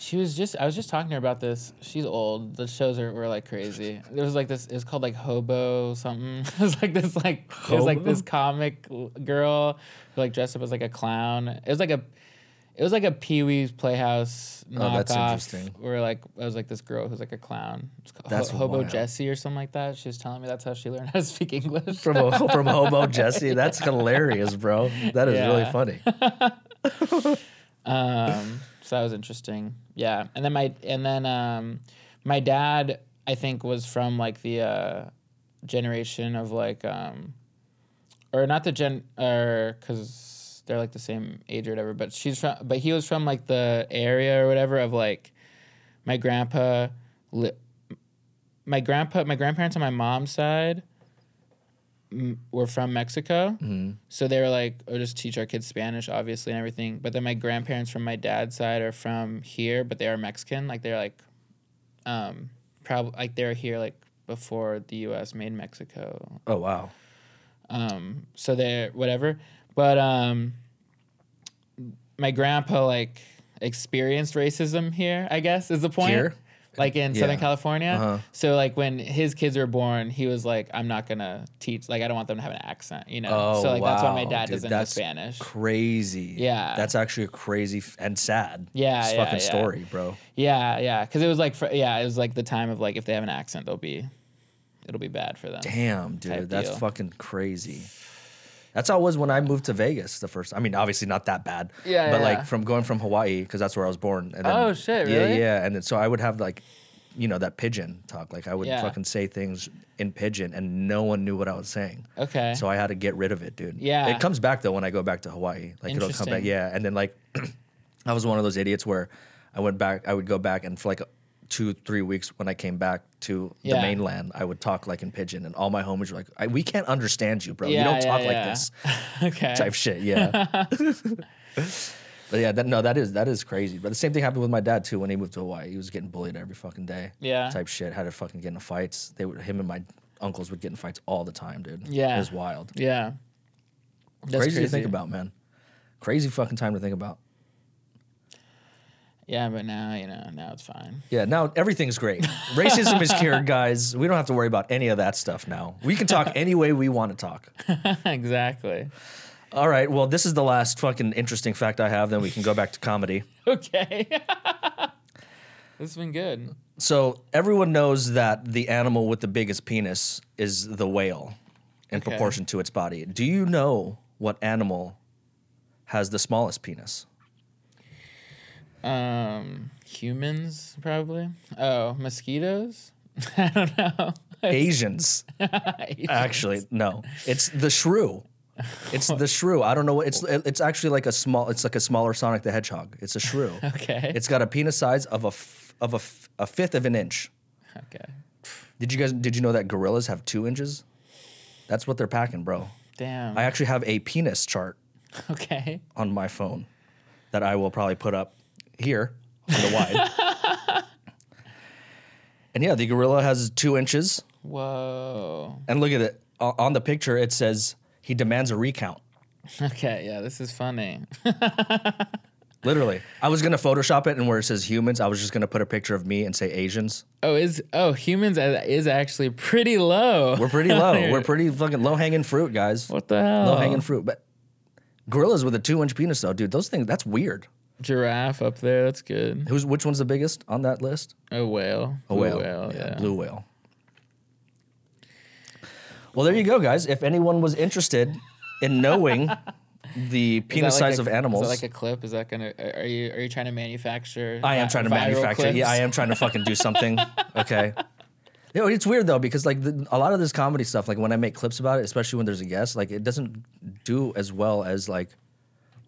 She was just. I was just talking to her about this. She's old. The shows are were like crazy. There was like this. It was called like Hobo something. *laughs* it was like this like. Hobo? It was like this comic girl who like dressed up as like a clown. It was like a. It was like a Pee Wee's Playhouse knockoff. Oh, that's interesting. Where like it was like this girl who's like a clown. It's called That's Ho- Hobo wild. Jessie or something like that. She was telling me that's how she learned how to speak English. From, a, *laughs* from Hobo Jesse. That's hilarious, bro. That is really funny. *laughs* Um, so that was interesting. Yeah, and then my and then um, my dad I think was from like the uh, generation of like um, or not the gen or because they're like the same age or whatever. But she's from but he was from like the area or whatever of like my grandpa. Li- my grandpa, my grandparents on my mom's side m- were from Mexico. So they were like, oh, just teach our kids Spanish, obviously, and everything. But then my grandparents from my dad's side are from here, but they are Mexican. Like they're like, um, probably like they're here like before the U.S. made Mexico. Oh, wow. Um, so they're whatever. But um, my grandpa like experienced racism here. I guess is the point. Here? Like in Southern California. Uh-huh. So like when his kids were born, he was like, I'm not gonna teach like I don't want them to have an accent, you know. Oh, so like that's why my dad dude, doesn't know that's Spanish. Crazy. Yeah. That's actually a crazy f- and sad. Yeah, yeah, fucking yeah. story, bro. Yeah, yeah. Cause it was like for, yeah, it was like the time of like if they have an accent, they'll be it'll be bad for them. Damn, dude, that's deal. fucking crazy. That's how it was when I moved to Vegas the first. I mean, obviously not that bad. Yeah, But yeah. like from going from Hawaii because that's where I was born. And then, Oh, shit, Yeah, really? yeah. yeah. And then so I would have like, you know, that Pidgin talk. Like I would Yeah. fucking say things in Pidgin, and no one knew what I was saying. Okay. So I had to get rid of it, dude. Yeah. It comes back though when I go back to Hawaii. Like it'll come back. Interesting. Yeah. And then like *clears throat* I was one of those idiots where I went back I would go back and for like two, three weeks when I came back to the Yeah. mainland, I would talk like in Pidgin and all my homies were like, I, we can't understand you, bro. you don't talk like yeah. this *laughs* okay. type shit. Yeah. *laughs* but yeah, that, no, that is that is crazy. But the same thing happened with my dad too when he moved to Hawaii. He was getting bullied every fucking day. Yeah. Type shit. Had to fucking get in fights. They would him and my uncles would get in fights all the time, dude. Yeah. It was wild. Yeah. That's crazy, to think about, man. Crazy fucking time to think about. Yeah, but now, you know, now it's fine. Yeah, now everything's great. *laughs* Racism is cured, guys. We don't have to worry about any of that stuff now. We can talk any way we want to talk. *laughs* exactly. All right. Well, this is the last fucking interesting fact I have. Then we can go back to comedy. *laughs* Okay. this has been good. So everyone knows that the animal with the biggest penis is the whale in Okay. proportion to its body. Do you know what animal has the smallest penis? Um, humans probably. Oh, mosquitoes. *laughs* I don't know. *laughs* Asians. Actually, no. It's the shrew. It's the shrew. I don't know what it's. It's actually like a small. It's like a smaller Sonic the Hedgehog. It's a shrew. *laughs* Okay. It's got a penis size of a f- of a, f- a fifth of an inch. okay. Did you guys? Did you know that gorillas have two inches? That's what they're packing, bro. Damn. I actually have a penis chart okay. on my phone that I will probably put up here on the wide. *laughs* and yeah, the gorilla has two inches. Whoa. And look at it O- on the picture. It says he demands a recount. Okay. Yeah, this is funny. *laughs* Literally, I was gonna Photoshop it, and where it says humans, I was just gonna put a picture of me and say Asians. oh, is oh humans is is actually pretty low. We're pretty low. *laughs* We're pretty fucking low hanging fruit, guys. What the hell? Low hanging fruit, but gorillas with a two inch penis, though, dude. Those things, that's weird. Giraffe up there. That's good. Who's which one's the biggest on that list? A whale. A Blue whale. whale. Yeah. blue whale. Well, there you go, guys. If anyone was interested in knowing the penis like size a- of animals, Is that like a clip? Is that gonna? Are you are you trying to manufacture? I am trying to manufacture. clips? Yeah, I am trying to fucking do something. *laughs* Okay. You know, it's weird though because like the, a lot of this comedy stuff, like when I make clips about it, especially when there's a guest, like it doesn't do as well as like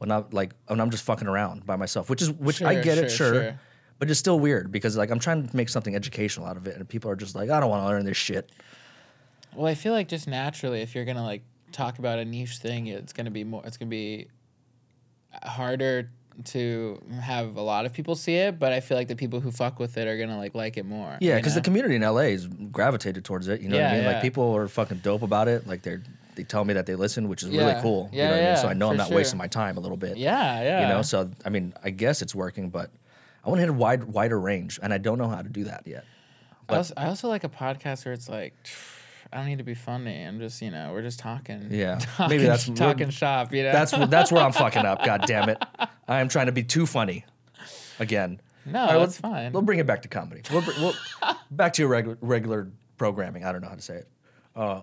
when I'm like when I'm just fucking around by myself, which is which I Sure, get it, sure, sure, sure. but it's still weird because like I'm trying to make something educational out of it, and people are just like, I don't want to learn this shit. Well, I feel like just naturally, if you're gonna like talk about a niche thing, it's gonna be more. It's gonna be harder to have a lot of people see it, but I feel like the people who fuck with it are gonna like like it more. Yeah, because the community in LA is gravitated towards it. You know what I mean? yeah. Like people are fucking dope about it. Like they're they tell me that they listen, which is really Yeah. cool. you Yeah, know what I mean? So I know I'm not sure. wasting my time a little bit. yeah, yeah, you know so i mean i guess it's working but i want to hit a wide wider range and i don't know how to do that yet I also, I also like a podcast where it's like. I don't need to be funny. I'm just, you know, we're just talking. Yeah. talking, *laughs* Maybe that's- talking shop. You know, that's that's where i'm fucking up *laughs* god damn it i am trying to be too funny again no, right, that's we'll- fine. we'll bring it back to comedy we'll, br- we'll *laughs* back to your regular regular programming i don't know how to say it uh,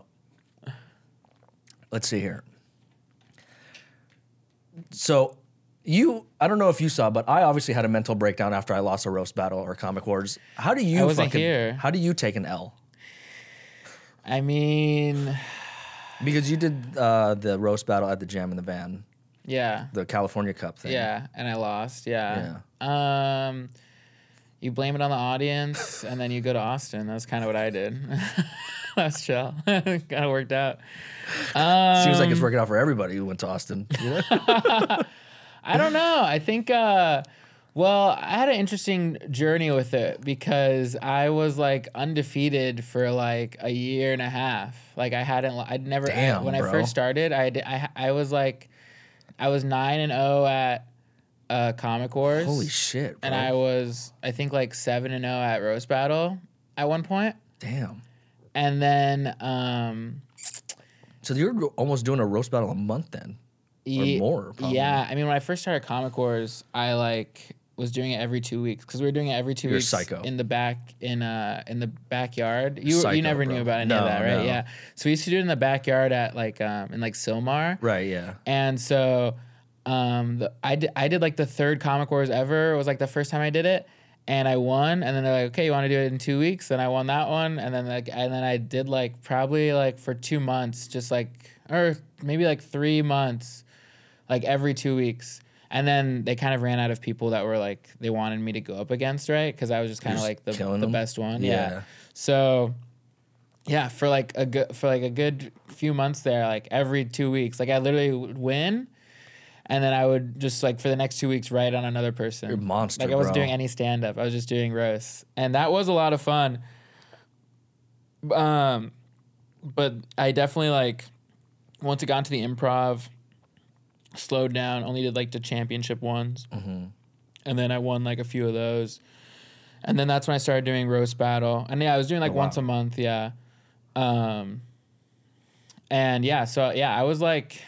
let's see here so you i don't know if you saw but i obviously had a mental breakdown after i lost a roast battle or comic wars how do you I wasn't fucking here. how do you take an l I mean, Because you did uh, the roast battle at the Jam in the Van, yeah, the California Cup thing. yeah, and I lost. Yeah. Um, you blame it on the audience, and then you go to Austin. That's kind of what I did. *laughs* That's chill. *laughs* kind of worked out. Um, Seems like it's working out for everybody who went to Austin. You know? *laughs* I don't know. I think. Uh, well, I had an interesting journey with it because I was like undefeated for like a year and a half. Like I hadn't. I'd never. I- Damn, when bro. I first started, I, I I was like, I was nine and zero at uh, Comic Wars. Holy shit, bro. And I was, I think, like seven and zero at Roast Battle at one point, Damn. and then um, So you're almost doing a roast battle a month then? Ye- more, probably. Yeah, I mean, when I first started Comic Wars, I like was doing it every two weeks because we were doing it every 2 You're weeks psycho. in the back in uh in the backyard. You Psycho, you never bro. knew about any No, of that, right? no. Yeah. So we used to do it in the backyard at like um in like Sylmar, Right, yeah. and so um the, I did I did like the third Comic Wars ever. It was like the first time I did it. And I won, and then they're like, "Okay, you want to do it in two weeks?" And I won that one, and then like, and then I did like probably like for two months, just like or maybe like three months, like every two weeks. And then they kind of ran out of people that were like they wanted me to go up against, right? Because I was just kind of like the, the best one. Yeah. Yeah. So yeah, for like a good for like a good few months there, like every two weeks, like I literally would win, and then I would just like for the next two weeks write on another person. You're monster, Like I wasn't bro. doing any stand up. I was just doing roasts, and that was a lot of fun. Um, but I definitely like once it got into the improv, slowed down. Only did like the championship ones, Mm-hmm. and then I won like a few of those. And then that's when I started doing roast battle, and yeah, I was doing like Oh, wow. once a month, yeah. Um, and yeah, so yeah, I was like,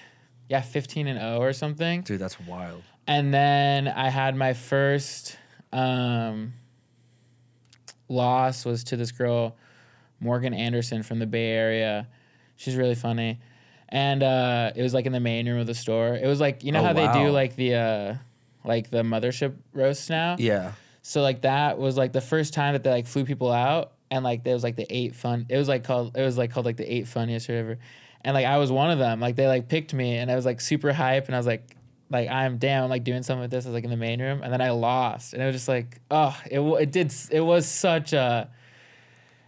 yeah, fifteen and zero or something. Dude, that's wild. And then I had my first um, loss was to this girl, Morgan Anderson from the Bay Area. She's really funny. and uh, it was like in the main room of the store. It was like you know Oh, how they do like the uh, like the mothership roast now. Yeah. So like that was like the first time that they like flew people out, and like there was like the eight fun. It was like called it was like called like the eight funniest or whatever, and like I was one of them. Like they like picked me, and I was like super hype, and I was like. Like I'm damn, I'm like doing something with this. I was like in the main room, and then I lost, and it was just like, oh, it it did, it was such a,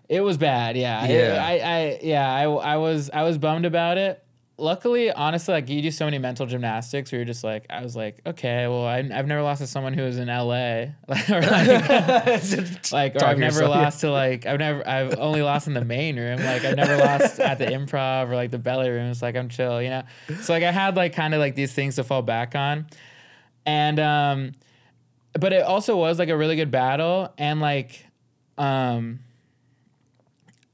it was bad, yeah. It- Yeah. I, I, yeah, I, I was, I was bummed about it. Luckily, honestly, like you do so many mental gymnastics where you're just like, I was like, okay, well, I, I've never lost to someone who was in LA, *laughs* or like, *laughs* like, or I've never yourself, yeah. lost to like, I've never, I've only lost in the main room. Like, I've never lost at the improv or like the belly room. It's like I'm chill, you know. So like, I had like kind of like these things to fall back on, and um, but it also was like a really good battle, and like, um,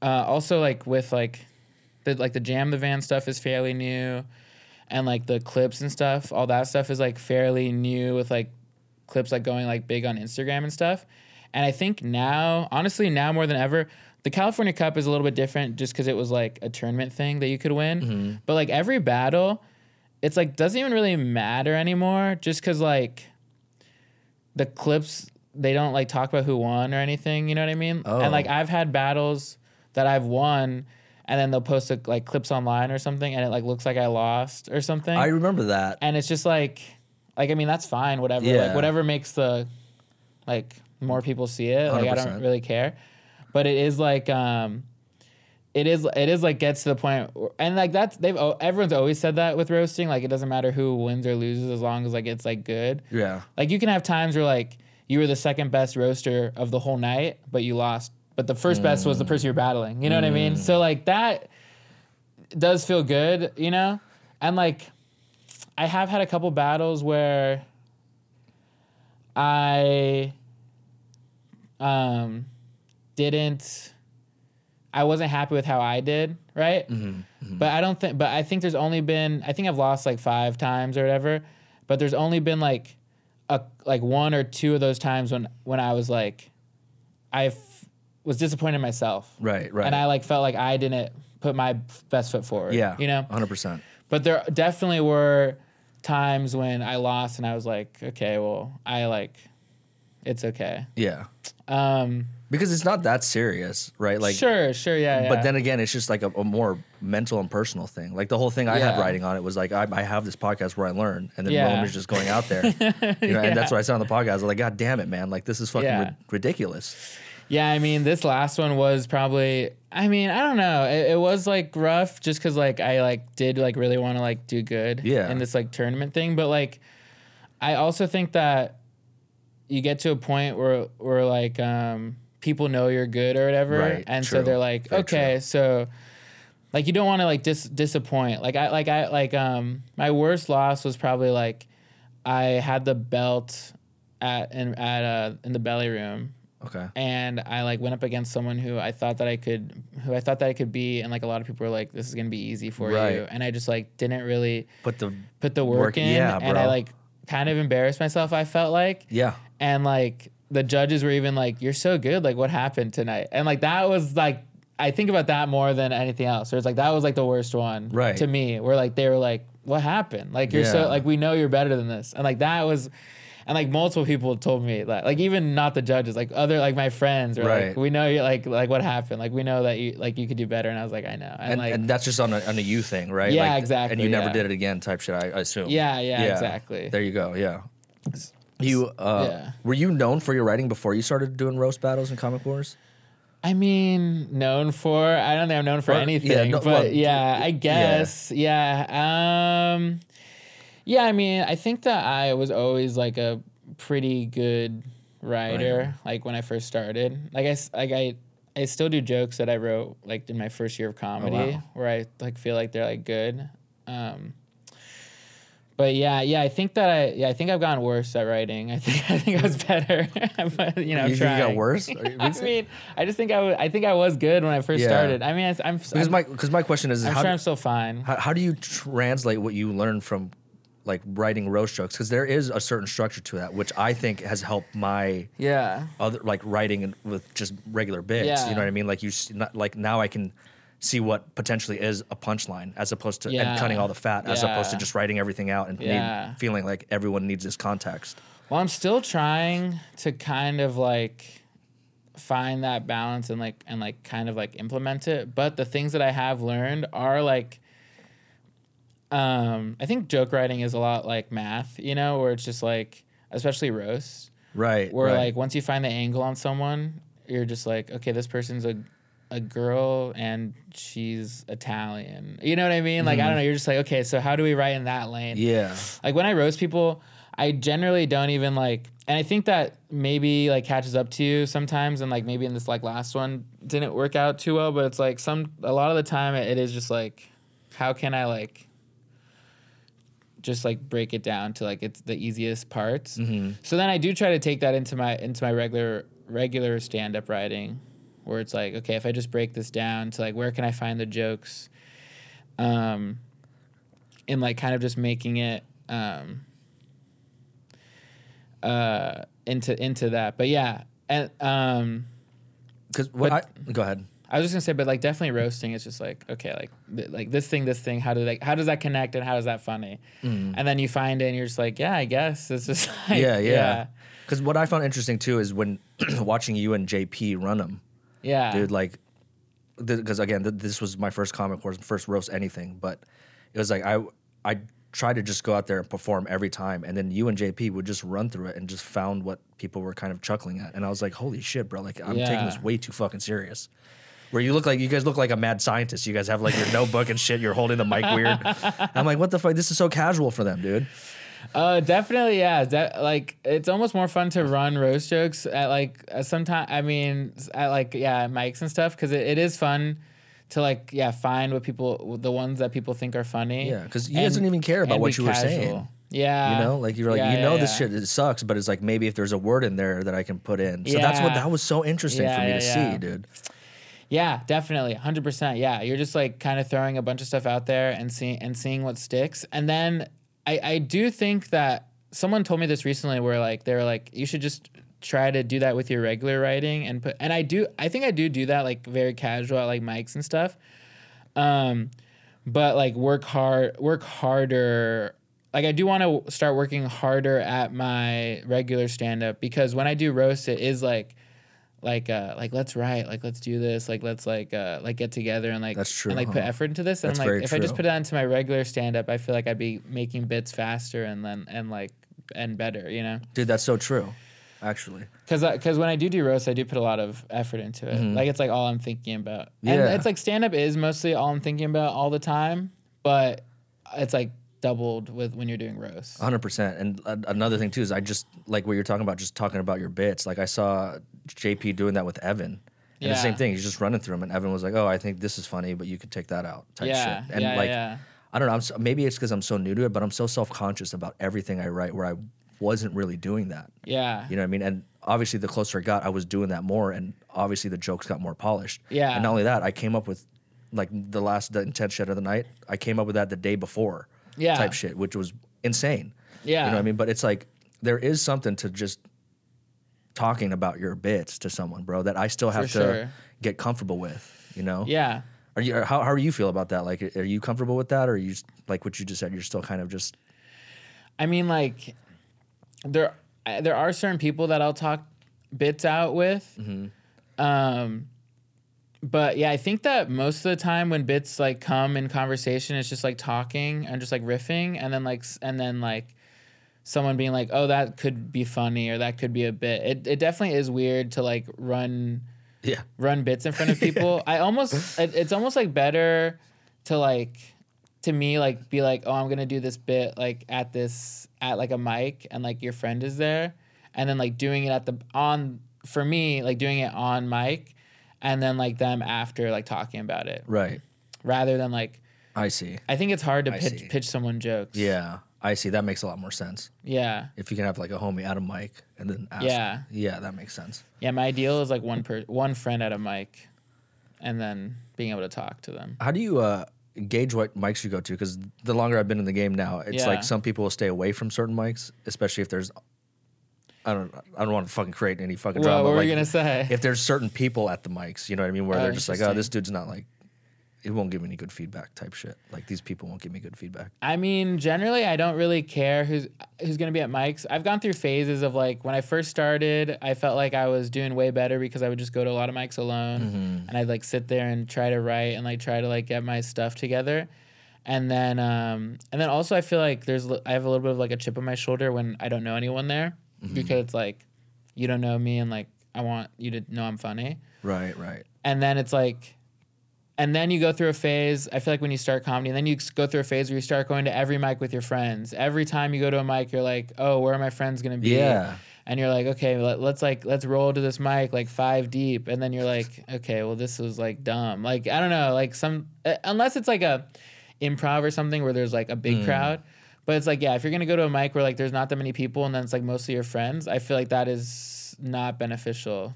uh, also like with like the like the jam the van stuff is fairly new and like the clips and stuff all that stuff is like fairly new with like clips like going like big on instagram and stuff. And i think now honestly now more than ever the california cup is a little bit different just because it was like a tournament thing that you could win. Mm-hmm. But like every battle it's like doesn't even really matter anymore just because like the clips they don't like talk about who won or anything you know what i mean? Oh. and like i've had battles that i've won and then they'll post a, like clips online or something and it like looks like i lost or something I remember that. and it's just like like i mean that's fine whatever Yeah. like whatever makes the like more people see it like i don't really care but it is like um it is it is like gets to the point and like that's they've everyone's always said that with roasting like it doesn't matter who wins or loses as long as like it's like good Yeah. like you can have times where like you were the second best roaster of the whole night, but you lost. But the first best was the mm. person you're battling. You know what I mean? Mm. So like that does feel good, you know? And like I have had a couple battles where I um didn't I wasn't happy with how I did, right? Mm-hmm. Mm-hmm. But I don't think but I think there's only been I think I've lost like 5 times or whatever, but there's only been like a like one or two of those times when when I was like I was disappointed in myself. Right. Right. And I like felt like I didn't put my best foot forward. yeah. You know? 100%. But there definitely were times when I lost and I was like, okay, well, I like it's okay. Yeah. Um Because it's not that serious, right? Like, sure, sure, yeah, yeah. But then again, it's just like a, a more mental and personal thing. Like the whole thing I had writing on it was like I, I have this podcast where I learn, and then Yeah. Rome is just going out there, *laughs* you know, and that's what I said on the podcast. I was like, God damn it, man! Like this is fucking Yeah. ri- ridiculous. Yeah, I mean, this last one was probably. I mean, I don't know. It, it was like rough, just because like I like did like really want to like do good. Yeah. In this like tournament thing, but like, I also think that you get to a point where where like um people know you're good or whatever, Right, and so they're like, Very okay, true. so. Like you don't want to like dis- disappoint. Like I like I like um my worst loss was probably like I had the belt at in at uh in the belly room Okay. and I like went up against someone who I thought that I could, who I thought that I could be, and like a lot of people were like, "This is gonna be easy for Right. you," and I just like didn't really But the put the work, Work- in, yeah, and I like kind of embarrassed myself. I felt like, yeah, and like the judges were even like, "You're so good, like what happened tonight?" And like that was like, I think about that more than anything else. So it's like that was like the worst one, Right. To me, where like they were like, "What happened? Like you're Yeah. so like we know you're better than this," and like that was. And like multiple people told me that, like even not the judges, like other like my friends, are Right. like, we know you like like what happened, like we know that you like you could do better, and I was like, I know, and, and, like and that's just on a, on a you thing, right? Yeah, Like, exactly, And you never yeah. did it again, type shit. I, I assume. yeah, yeah, exactly. There you go. Yeah. You uh, Yeah. were you known for your writing before you started doing roast battles and comic wars? I mean, known for I don't think I'm known for yeah, anything, no- but well, yeah, I guess, yeah. Um, yeah, I mean, I think that I was always like a pretty good writer, Writer. like when I first started. Like I, like I, I still do jokes that I wrote like in my first year of comedy, Oh, wow. where I like feel like they're like good. Um, but yeah, yeah, I think that I, yeah, I think I've gotten worse at writing. I think, *laughs* I think I was better, *laughs* but you know, you think you got trying. worse? *laughs* I mean, I just think I wa- I think I was good when I first Yeah. started. I mean, I, I'm, Because my because my question is, I'm how, sure I'm still fine. how how do you translate what you learned from like writing roast jokes? Because there is a certain structure to that, which I think has helped my Yeah. other like writing with just regular bits. Yeah. You know what I mean? Like you, not, like now I can see what potentially is a punchline as opposed to Yeah. and cutting all the fat as opposed to just writing everything out and need- feeling like everyone needs this context. Well, I'm still trying to kind of like find that balance and like and like kind of like implement it. But the things that I have learned are like um I think joke writing is a lot like math, you know, where it's just like especially roast, Right. where right. like once you find the angle on someone, you're just like, okay, this person's a a girl and she's Italian. You know what I mean? Like I don't know, you're just like, okay, so how do we write in that lane? yeah. like when I roast people, I generally don't even like, and I think that maybe like catches up to you sometimes, and like maybe in this like last one didn't work out too well, but it's like some a lot of the time it, it is just like, how can I like, just like break it down to like it's the easiest parts. So then I do try to take that into my into my regular regular stand up writing, where it's like, okay, if I just break this down to like where can I find the jokes, um, and like kind of just making it um uh into into that but yeah and um Because what But- I go ahead. I was just gonna say but like definitely roasting is just like okay like th- like this thing this thing how do like how does that connect and how is that funny and then you find it and you're just like yeah i guess it's just *laughs* like, Mm. yeah, yeah. Because what I found interesting too is when *clears throat* watching you and JP run them, yeah dude. Like, because again, th- this was my first Comic Wars, first roast anything, but it was like I I tried to just go out there and perform every time, and then you and JP would just run through it and just found what people were kind of chuckling at, and I was like, holy shit, bro! Like I'm taking this way too fucking serious. Where you look like you guys look like a mad scientist. You guys have like your notebook and shit. You're holding the mic weird. I'm like, what the fuck? This is so casual for them, dude. Uh, definitely, yeah. That like it's almost more fun to run roast jokes at like sometimes. I mean, at like yeah, mics and stuff because it, it is fun to like yeah find what people the ones that people think are funny. Yeah, because you and- guys didn't even care about what you were saying. Yeah, You know, like you're like, Yeah, you know, yeah, this shit it sucks, but it's like maybe if there's a word in there that I can put in. So that's what that was so interesting for me to see, dude. Yeah, definitely, hundred percent. Yeah, you're just like kind of throwing a bunch of stuff out there and seeing and seeing what sticks. And then I I do think that someone told me this recently, where like they were like, you should just try to do that with your regular writing and put. And I do, I think I do do that like very casual at like mics and stuff. Um, but like work hard, work harder. Like I do want to start working harder at my regular stand up because when I do roast, it is like like uh like let's write like let's do this like let's like uh like get together and like That's true, and like put effort into this and That's I'm like if I just true. put that into my regular stand up I feel like I'd be making bits faster and then and like and better you know Dude, that's so true. Actually. because because when I do do roast I do put a lot of effort into it like it's like all I'm thinking about and Mm-hmm. It's like stand up is mostly all I'm thinking about all the time but it's like doubled with when you're doing roast 100%. And uh, another thing too is I just like what you're talking about just talking about your bits. Like I saw JP doing that with Evan. And the same thing, he's just running through them and Evan was like, "Oh, I think this is funny, but you could take that out." type Yeah, shit. And yeah, like yeah. I don't know, I'm so, maybe it's cuz I'm so new to it, but I'm so self-conscious about everything I write where I wasn't really doing that. yeah You know what I mean? And obviously, the closer I got, I was doing that more, and obviously, the jokes got more polished. Yeah. And not only that, I came up with like the last the intense shit of the night. I came up with that the day before. Yeah. Type shit, which was insane. Yeah. You know what I mean? But it's like there is something to just talking about your bits to someone, bro, that I still have to sure. get comfortable with. You know? yeah Are you? How how do you feel about that? Like, are you comfortable with that, or are you like what you just said? You're still kind of just I mean, like there there are certain people that I'll talk bits out with. Um, but yeah, I think that most of the time when bits like come in conversation, it's just like talking and just like riffing, and then like and then like someone being like, "Oh, that could be funny," or "That could be a bit." It it definitely is weird to like run yeah. run bits in front of *laughs* people. I almost it, it's almost like better to like to me like be like, "Oh, I'm to do this bit like at this at like a mic and like your friend is there." And then like doing it at the on for me, like doing it on mic and then like them after like talking about it Right. rather than like I see. I think it's hard to I pitch see. pitch someone jokes. Yeah. I see. That makes a lot more sense. Yeah. if you can have like a homie at a mic and then ask. Yeah. Yeah, that makes sense. Yeah, my ideal is like one per one friend at a mic and then being able to talk to them. How do you uh, gauge what mics you go to? Because the longer I've been in the game now, it's Yeah. like some people will stay away from certain mics, especially if there's. I don't. I don't want to fucking create any fucking drama. what were like, you gonna say? If there's certain people at the mics, you know what I mean, where Oh, they're just like, oh, this dude's not like it won't give me any good feedback type shit. Like these people won't give me good feedback. I mean, generally, I don't really care who's who's gonna be at mics. I've gone through phases of like when I first started, I felt like I was doing way better because I would just go to a lot of mics alone, Mm-hmm. and I'd like sit there and try to write and like try to like get my stuff together. And then, um, and then also, I feel like there's I have a little bit of like a chip on my shoulder when I don't know anyone there Mm-hmm. because it's like you don't know me and like I want you to know I'm funny Right, right. and then it's like and then you go through a phase i feel like when you start comedy and then you go through a phase where you start going to every mic with your friends every time you go to a mic you're like oh where are my friends going to be Yeah. and you're like okay let, let's like let's roll to this mic like five deep and then you're like okay well this was like dumb like i don't know like some uh, unless it's like a improv or something where there's like a big crowd but it's like yeah if you're going to go to a mic where like there's not that many people and then it's like mostly your friends i feel like that is not beneficial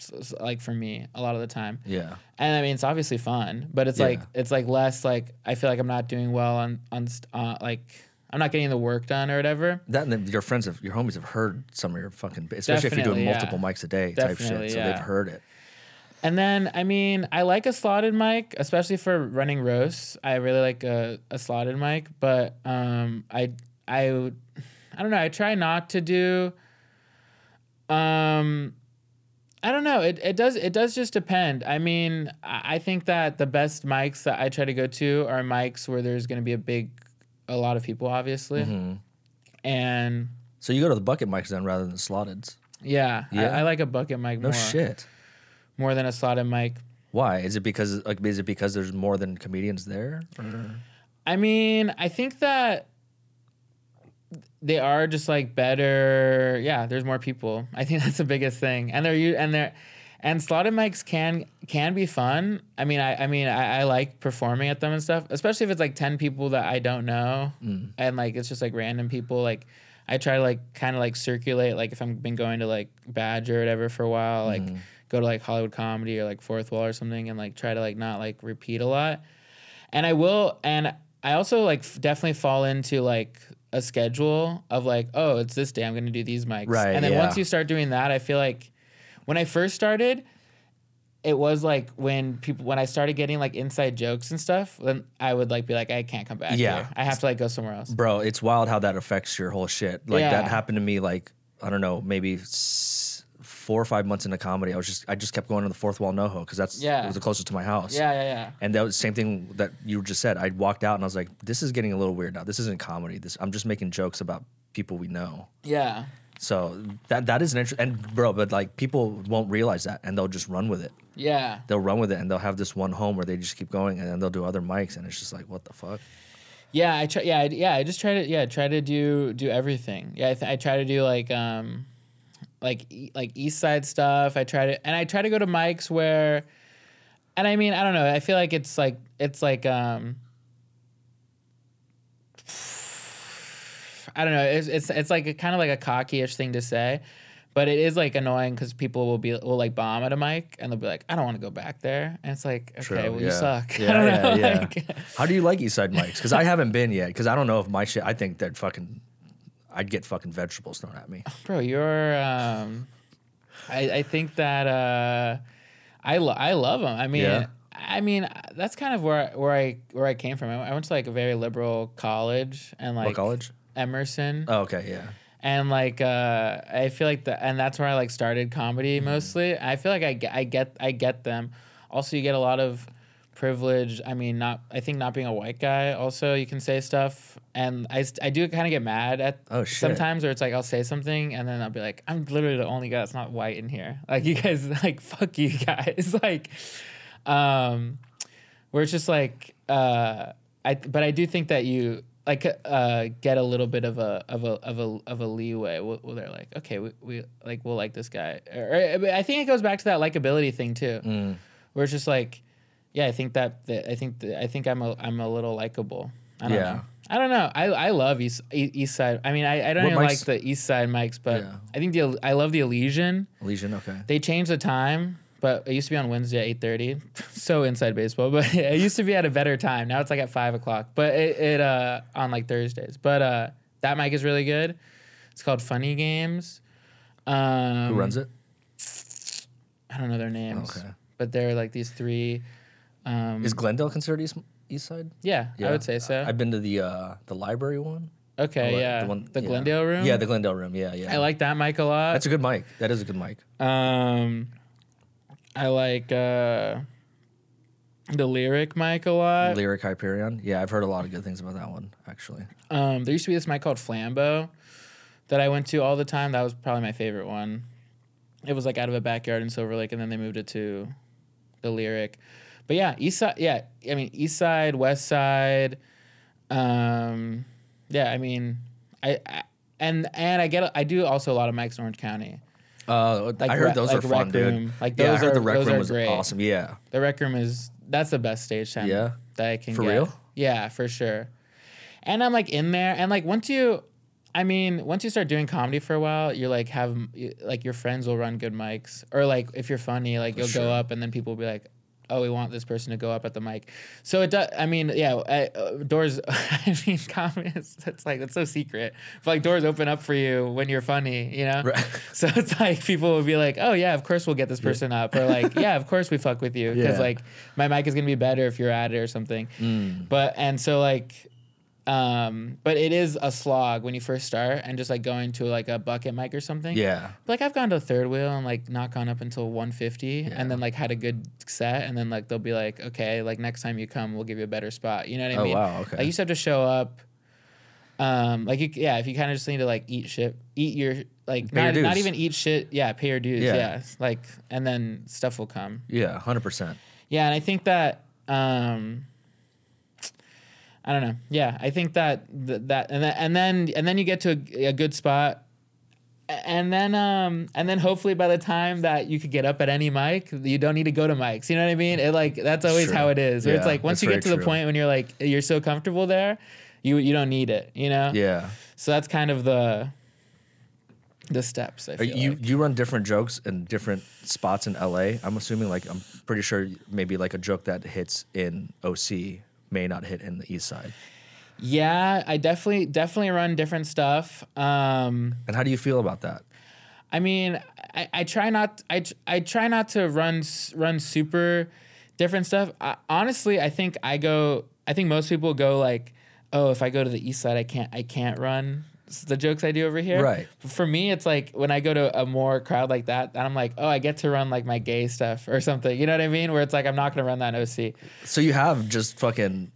s- s- like for me a lot of the time Yeah. and I mean it's obviously fun, but it's Yeah. like it's like less like I feel like I'm not doing well on on uh, like I'm not getting the work done or whatever. That and then your friends have your homies have heard some of your fucking especially if you're doing Definitely, yeah. multiple mics a day type shit. So yeah. they've heard it. And then I mean I like a slotted mic, especially for running roasts. I really like a, a slotted mic, but um I I I don't know. I try not to do. Um, I don't know. It, it does it does just depend. I mean, I I think that the best mics that I try to go to are mics where there's going to be a big, a lot of people, obviously, Mm-hmm. and So you go to the bucket mics then rather than the slotted. yeah, Yeah? I, I like a bucket mic No more shit. More than a slotted mic. Why? Is it because like is it because there's more than comedians there? Or? I mean, I think that they are just like better. Yeah, there's more people. I think *laughs* that's the biggest thing, and they're u- and they're and slotted mics can can be fun. I mean, I I mean, I, I like performing at them and stuff, especially if it's like ten people that I don't know, mm. and like it's just like random people. Like I try to like kind of like circulate. Like if I've been going to like Badger or whatever for a while, like mm-hmm. Go to like Hollywood Comedy or like Fourth Wall or something, and like try to like not like repeat a lot and I will, and I also like f- definitely fall into like a schedule of like, oh, it's this day I'm to do these mics, Right, And then yeah. once you start doing that, I feel like when I first started, it was like when people when I started getting like inside jokes and stuff, then I would like be like, I can't come back. Yeah. here. I have to like go somewhere else. Bro, it's wild how that affects your whole shit. Like Yeah. that happened to me like I don't know, maybe s- four or five months into comedy. I was just I just kept going to the fourth wall NoHo because that's Yeah. it was the closest to my house. Yeah, yeah, yeah. And that was the same thing that you just said. I walked out and I was like, this is getting a little weird now. This isn't comedy. This I'm just making jokes about people we know. Yeah. So that that is an interest and bro, but like people won't realize that and they'll just run with it. Yeah. They'll run with it and they'll have this one home where they just keep going and then they'll do other mics and it's just like what the fuck. Yeah, I try. Yeah, I, yeah. I just try to. Yeah, try to do do everything. Yeah, I, th- I try to do like um, like like East Side stuff. I try to, and I try to go to mics where, and I mean, I don't know. I feel like it's like it's like um. I don't know. It's it's it's like a kind of like a cocky-ish thing to say, but it is like annoying because people will be will like bomb at a mic and they'll be like, I don't want to go back there, and it's like, okay, True, well you suck. *laughs* Yeah, yeah, know. yeah. like- How do you like East Side mics? Because I haven't been yet. Because I don't know if my shit. I think that fucking, I'd get fucking vegetables thrown at me. *laughs* bro you're um i i think that uh i lo- i love them i mean Yeah. i mean that's kind of where where i where i came from i went to like a very liberal college and like what college? emerson Oh, okay, yeah. and like uh i feel like the and that's where i like started comedy Mm-hmm. mostly i feel like I get, I get i get them also you get a lot of privilege i mean not i think not being a white guy also you can say stuff. And i, I do kind of get mad at Oh, shit. sometimes where it's like i'll say something and then i'll be like i'm literally the only guy that's not white in here. Like you guys *laughs* like fuck you guys. *laughs* Like um where it's just like uh i but i do think that you like uh get a little bit of a of a of a of a leeway where where they're like okay we, we like we'll like this guy. Or- i think it goes back to that likability thing too. Mm. where it's just like yeah i think that, that i think that, i think i'm a i'm a little likable i don't Yeah. know I don't know. I, I love East East Side. I mean, I, I don't What even mics- like the East Side mics, but Yeah. I think the I love the Elysian. Elysian, okay. They changed the time, but it used to be on Wednesday at eight thirty. *laughs* so inside baseball, *laughs* but it used to be at a better time. Now it's like at five o'clock. But it, it uh on like Thursdays. But uh that mic is really good. It's called Funny Games. Um, Who runs it? I don't know their names. Okay. But they're like these three Um, Is Glendale considered East, East Side? yeah, I would say so. I've been to the uh, the library one. okay, The- yeah, the one- the yeah. Glendale room. Yeah, the Glendale room. Yeah, yeah. I like that mic a lot. That's a good mic. That is a good mic. Um, I like uh, the lyric mic a lot. Lyric Hyperion. Yeah, I've heard a lot of good things about that one actually. Um, there used to be this mic called Flambeau that I went to all the time. That was probably my favorite one. It was like out of a backyard in Silver Lake, and then they moved it to the lyric. But yeah, East Side. Yeah, I mean East Side, West Side. Um, yeah, I mean, I, I and and I get I do also a lot of mics in Orange County. Uh, Like I heard those like are fun, Rec dude. Room. Like yeah, I those heard are- the rec those room was great. awesome. Yeah, The rec room is that's the best stage time Yeah? that I can get. For get. real? Yeah, for sure. And I'm like in there, and like once you, I mean, once you start doing comedy for a while, you're like have like your friends will run good mics, or like if you're funny, like you'll sure. go up, and then people will be like. Oh, we want this person to go up at the mic. So it does. I mean, yeah. Uh, doors. *laughs* I mean, comedy. is- It's like it's so secret. But like doors open up for you when you're funny. You know. Right. *laughs* So it's like people will be like, "Oh yeah, of course we'll get this person up," or like, "Yeah, of course we fuck with you," because Yeah. like my mic is gonna be better if you're at it or something. Mm. But and so like, um, but it is a slog when you first start and just like going to like a bucket mic or something. yeah. Like I've gone to third wheel and like not gone up until 150 and then like had a good set and then like they'll be like, okay, like next time you come, we'll give you a better spot. You know what I Oh, mean? wow, okay. Like you just have to show up. Um, like you, yeah, if you kind of just need to like eat shit, eat your like Pay your not, not even eat shit, yeah, pay your dues, Yeah. yeah. like and then stuff will come. Yeah, hundred percent. Yeah, and I think that um I don't know. Yeah, I think that th- that and then and then and then you get to a, a good spot and then um and then hopefully by the time that you could get up at any mic, you don't need to go to mics. You know what I mean? It like that's always True. how it is. Where it's like once you get to very the point when you're like you're so comfortable there, you you don't need it, you know? Yeah. So that's kind of the the steps, you like. you run different jokes in different spots in LA. I'm assuming like I'm pretty sure maybe like a joke that hits in OC may not hit in the East Side. Yeah, I definitely definitely run different stuff. Um And how do you feel about that? I mean, I, I try not I, I try not to run run super different stuff. I, honestly, I think I go. I think most people go like, oh, if I go to the east side, I can't I can't run the jokes I do over here. Right. For me, it's like when I go to a more crowd like that, and I'm like, oh, I get to run like my gay stuff or something. You know what I mean? Where it's like I'm not gonna run that in OC. So you have just fucking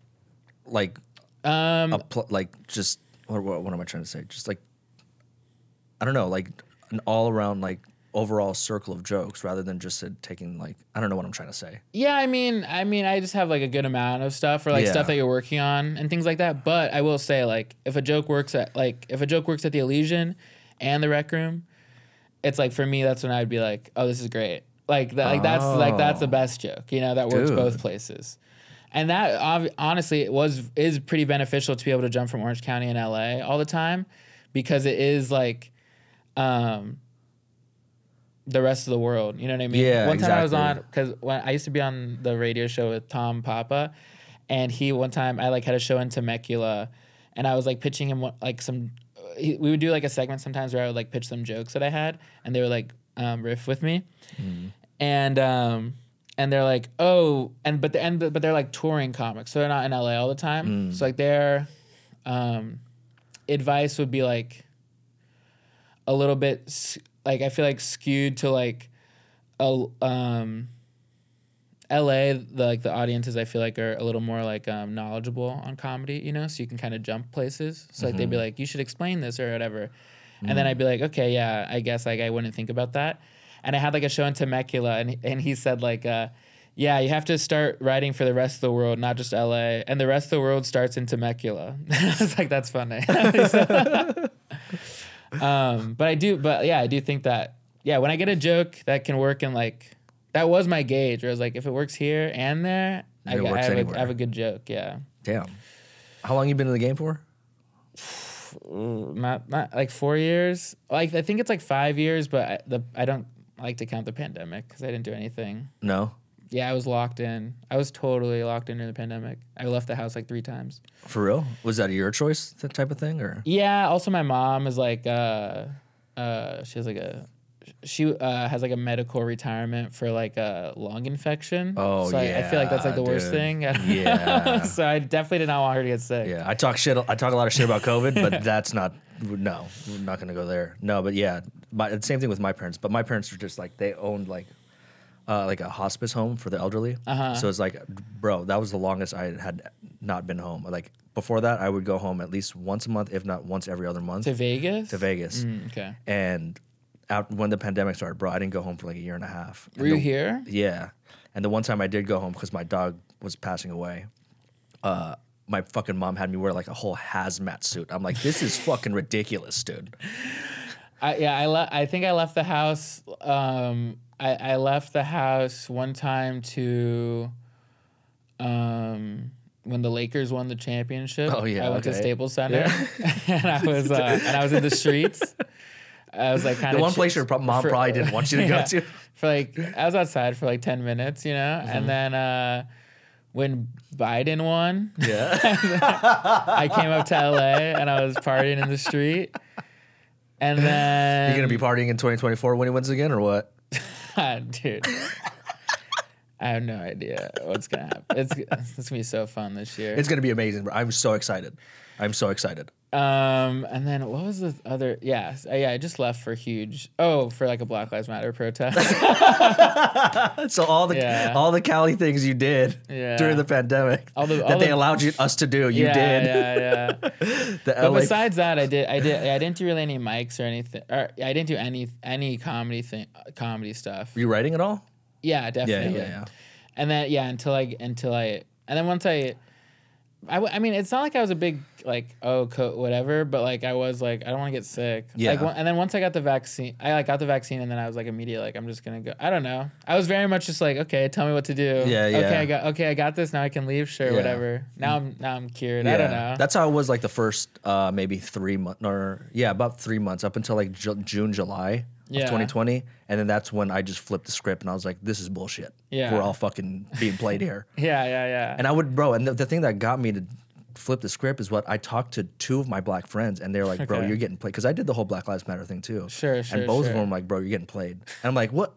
like Um, a pl- like just what, what what am I trying to say? Just like I don't know, like an all around like overall circle of jokes rather than just taking like I don't know what I'm trying to say. Yeah, I mean, I mean, I just have like a good amount of stuff or like Yeah. stuff that you're working on and things like that. But I will say, like, if a joke works at like if a joke works at the Elysian and the Rec Room, it's like for me, that's when I'd be like, oh, this is great. Like that, like that's like that's the Oh. best joke, you know, that works Dude. both places. And that ob- honestly, it was is pretty beneficial to be able to jump from Orange County and LA all the time, because it is like, um, the rest of the world. You know what I mean? Yeah, One time I was on because when I used to be on the radio show with Tom Papa, and he one time I like had a show in Temecula, and I was like pitching him like some. He, we would do like a segment sometimes where I would like pitch some jokes that I had, and they would like um, riff with me, and um, and they're like, oh, and but the and but they're like touring comics, so they're not in LA all the time. So like their um, advice would be like a little bit like I feel like skewed to like a um LA the like the audiences I feel like are a little more like um knowledgeable on comedy, you know, so you can kind of jump places. So like they'd be like you should explain this or whatever. And then I'd be like, "Okay, yeah, I guess like I wouldn't think about that." And I had like a show in Temecula and and he said like uh yeah, you have to start writing for the rest of the world, not just LA. And the rest of the world starts in Temecula. *laughs* I was like, that's funny. *laughs* um, but I do, but yeah, I do think that, yeah, when I get a joke that can work in like, that was my gauge where I was like, if it works here and there, I, I have, a. I have a good joke. Yeah. Damn. How long you been in the game for? Not, not like four years. Like, I think it's like five years, but I, the, I don't like to count the pandemic because I didn't do anything. No. Yeah, I was locked in. I was totally locked in during the pandemic. I left the house like three times. For real? Was that your choice, that type of thing, or? Yeah. Also, my mom is like, uh, uh, she has like a she uh, has like a medical retirement for like a lung infection. Oh, so I, I feel like that's like the yeah, worst *laughs* dude. thing. Yeah. *laughs* so I definitely did not want her to get sick. Yeah, I talk shit. I talk a lot of shit about COVID, but *laughs* that's not. No, we're not gonna go there. No, but yeah, my, same thing with my parents. But my parents are just like they owned like, uh, like a hospice home for the elderly. Uh-huh. So it's like, bro, that was the longest I had not been home. Like before that, I would go home at least once a month, if not once every other month, To Vegas. to Vegas. Mm, okay. And out when the pandemic started, bro, I didn't go home for like a year and a half. And Were you the- here? Yeah. And the one time I did go home because my dog was passing away, uh, my fucking mom had me wear like a whole hazmat suit. I'm like, this is fucking ridiculous, dude. *laughs* I, yeah, I le- I think I left the house. Um, I, I left the house one time to, um, when the Lakers won the championship. Oh, yeah, I went to okay. Staples Center, *laughs* and I was uh, and I was in the streets. I was like kind of The one place your mom probably didn't want you to go *laughs* to. for like I was outside for like ten minutes, you know, Mm-hmm. and then uh, when Biden won, Yeah. *laughs* I came up to LA and I was partying in the street, and then You're gonna be partying in 2024 when he wins again, or what? *laughs* dude. I have no idea what's gonna happen. It's *laughs* it's gonna be so fun this year. It's gonna be amazing, bro. I'm so excited. I'm so excited. Um, and then what was the other? Yeah, uh, yeah. I just left for huge. Oh, for like a Black Lives Matter protest. *laughs* So all the Yeah. all the Cali things you did Yeah. during the pandemic All the- that all they allowed you us to do, you yeah, did. Yeah, yeah. *laughs* The But LA besides that, I did. I did. I didn't do really any mics or anything. Or I didn't do any any comedy thing, comedy stuff. Were you writing at all? Yeah, Yeah, definitely. yeah, yeah. And then yeah, until I until I and then once I, I, w- I mean, it's not like I was a big like oh co- whatever, but like I was like I don't want to get sick. Yeah. Like, one- and then once I got the vaccine, I like got the vaccine, and then I was like immediately like I'm just gonna go. I don't know. I was very much just like okay, tell me what to do. Yeah, yeah. Okay. I got okay, I got this. Now I can leave. Sure, Yeah. whatever. Now I'm now I'm cured. I don't know. That's how it was like the first uh, maybe three months or yeah, about three months up until like Ju- June, July Yeah. 2020, and then that's when I just flipped the script and I was like, this is bullshit. Yeah. we're all fucking being played here. *laughs* yeah, yeah, yeah. And I would, bro, and the, the thing that got me to flip the script is what I talked to two of my black friends, and they're like, bro, Okay. you're getting played because I did the whole Black Lives Matter thing too. Sure, sure, And both sure. of them were like, bro, you're getting played, and I'm like, what?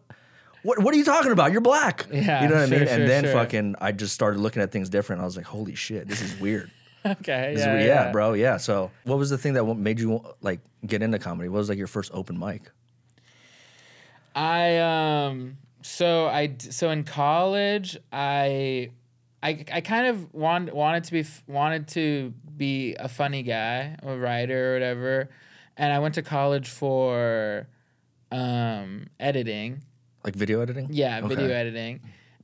What, what are you talking about? You're black. Yeah, You know what sure, I mean? sure, and then sure. fucking, I just started looking at things different. I was like, holy shit, this is weird. *laughs* okay, This is yeah, weird. yeah, yeah, bro. Yeah. So, what was the thing that made you like get into comedy? What was like your first open mic? I um so I so in college I I, I kind of want, wanted to be wanted to be a funny guy, a writer or whatever, and I went to college for um, editing. Like video editing? Yeah, video editing,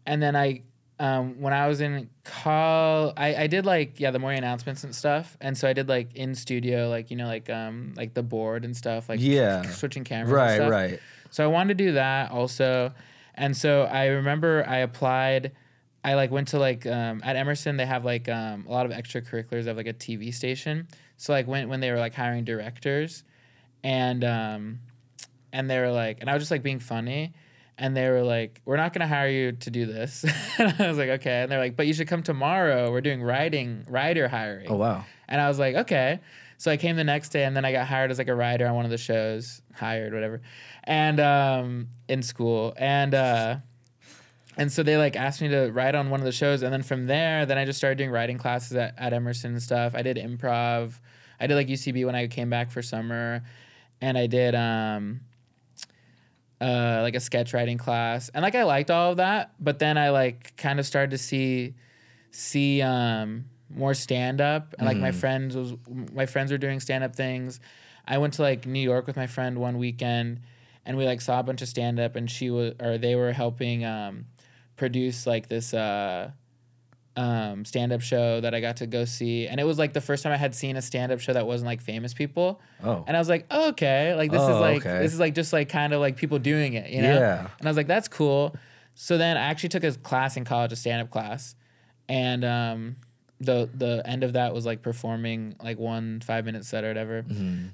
and then I um, when I was in call, I, I did like yeah the morning announcements and stuff, and so I did like in studio like you know like um like the board and stuff like Yeah. switching cameras and Right, right. So I wanted to do that also. And so I remember I applied I like went to like um, at Emerson they have like um, a lot of extracurriculars of like a TV station. So like when when they were like hiring directors and um and they were like and I was just like being funny and they were like we're not going to hire you to do this. *laughs* and I was like okay and they're like but you should come tomorrow. We're doing writing writer hiring. Oh wow. And I was like, okay. So I came the next day, and then I got hired as like a writer on one of the shows, hired whatever, and um, in school, and uh, and so they like asked me to write on one of the shows, and then from there, then I just started doing writing classes at, at Emerson and stuff. I did improv, I did like UCB when I came back for summer, and I did um, uh, like a sketch writing class, and like I liked all of that, but then I like kind of started to see see um more stand up and like my friends was my friends were doing stand up things. I went to like New York with my friend one weekend and we like saw a bunch of stand up and she was or they were helping um produce like this uh um stand up show that I got to go see and it was like the first time I had seen a stand up show that wasn't like famous people. Oh. And I was like, oh, okay, like this Oh, is like okay. this is like just like kind of like people doing it, you know? Yeah. And I was like, that's cool. So then I actually took a class in college, a stand up class, and um, the the end of that was like performing like one five minute set or whatever.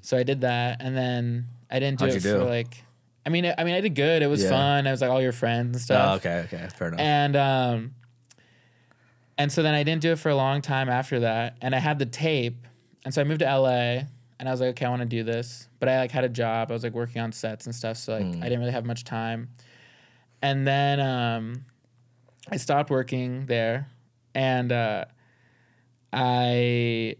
So I did that, and then I didn't do Mm-hmm. How'd it for do? like. I mean, I mean, I did good. It was Yeah. fun. I was like all your friends and Oh, stuff. okay, okay, fair enough. And um, and so then I didn't do it for a long time after that, and I had the tape, and so I moved to LA, and I was like, okay, I want to do this, but I like had a job. I was like working on sets and stuff, so like Mm. I didn't really have much time. And then um, I stopped working there, and uh, I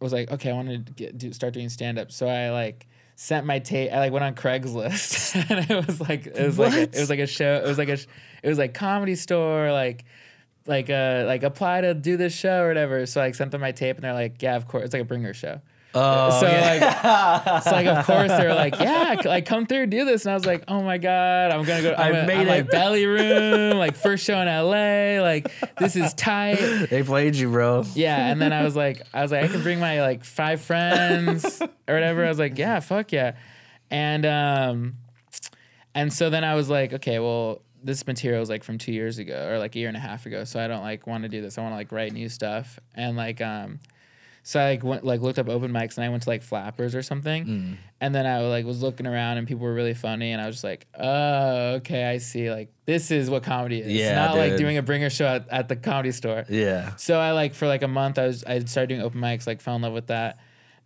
was like, okay, I want to get do, start doing stand up. So I like sent my tape. I like went on Craigslist, *laughs* and it was like it was like a, it was like a show. It was like a sh- it was like comedy store like. Like uh like apply to do this show or whatever. So I like sent them my tape and they're like, yeah, of course. It's like a bringer show. Oh, so yeah. like, *laughs* so like of course they're like, yeah, like come through, do this, and I was like, oh my god, I'm gonna go. I'm, I made I'm like belly *laughs* room, like first show in LA, like this is tight. they played you, bro. Yeah, and then I was like, I was like, I can bring my like five friends or whatever. I was like, yeah, fuck yeah, and um, and so then I was like, okay, well, this material is like from two years ago or like a year and a half ago, so I don't like want to do this. I want to like write new stuff and like um. So I like went like looked up open mics and I went to like flappers or something, Mm. and then I like was looking around and people were really funny and I was just like, oh okay, I see. Like this is what comedy is. Yeah, not like doing a bringer show at, at the comedy store. Yeah. So I like for like a month I was I started doing open mics, like fell in love with that.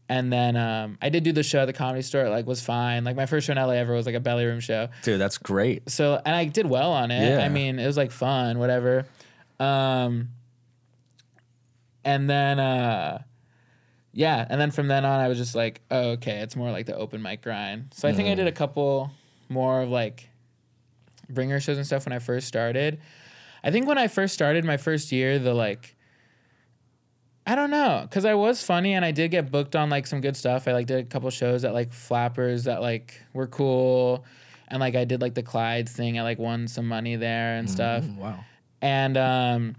And then um, I did do the show at the comedy store, it, like was fine. Like my first show in LA ever was like a belly room show. Dude, that's great. So and I did well on it. Yeah. I mean, it was like fun, whatever. Um and then uh yeah, and then from then on I was just like, oh, okay, it's more like the open mic grind. So I think I mm. did a couple more of like bringer shows and stuff when I first started. I think when I first started my first year, the like I don't know, cause I was funny and I did get booked on like some good stuff. I like did a couple shows at like Flappers that like were cool, and like I did like the Clyde thing. I like won some money there and mm, stuff, mm, Wow. and um,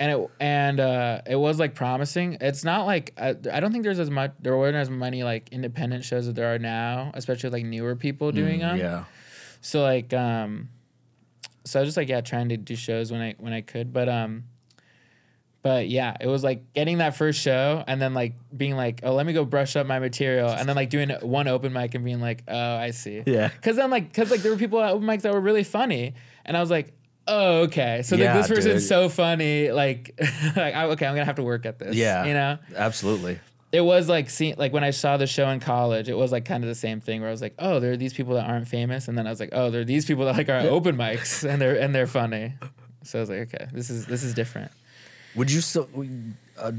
and it and uh, it was like promising. It's not like I, I don't think there's as much there weren't as many like independent shows that there are now, especially like newer people doing them. Yeah. So like um so I was just like yeah, trying to do shows when I when I could. But um but yeah, it was like getting that first show and then like being like, oh, let me go brush up my material, and then like doing one open mic and being like, oh, I see. Yeah. Cause then like, cause like there were people at open mics that were really funny, and I was like, oh, okay, so Yeah, like this person's dude. so funny, like, *laughs* like I, okay, I'm gonna have to work at this. Yeah. you know Absolutely. it was like see like when I saw the show in college, it was like kind of the same thing where I was like, oh, there are these people that aren't famous, and then I was like, oh, there are these people that like are open mics and they're and they're funny. So I was like, okay, this is this is different. Would you still? Uh,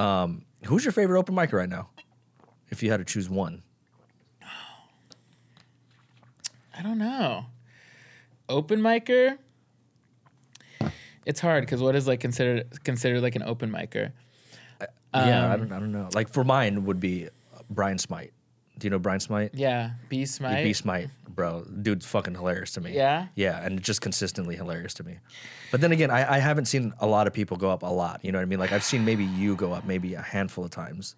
um, who's your favorite open micer right now? If you had to choose one, I don't know. Open micer. It's hard because what is like considered considered like an open micer? yeah, I Um, don't, I don't know. Like for mine would be Brian Smite. Do you know Brian Smite? Yeah, B Smite. B Smite, bro, dude's fucking hilarious to me. Yeah? yeah, and just consistently hilarious to me. But then again, I, I haven't seen a lot of people go up a lot. You know what I mean? Like I've seen maybe you go up maybe a handful of times.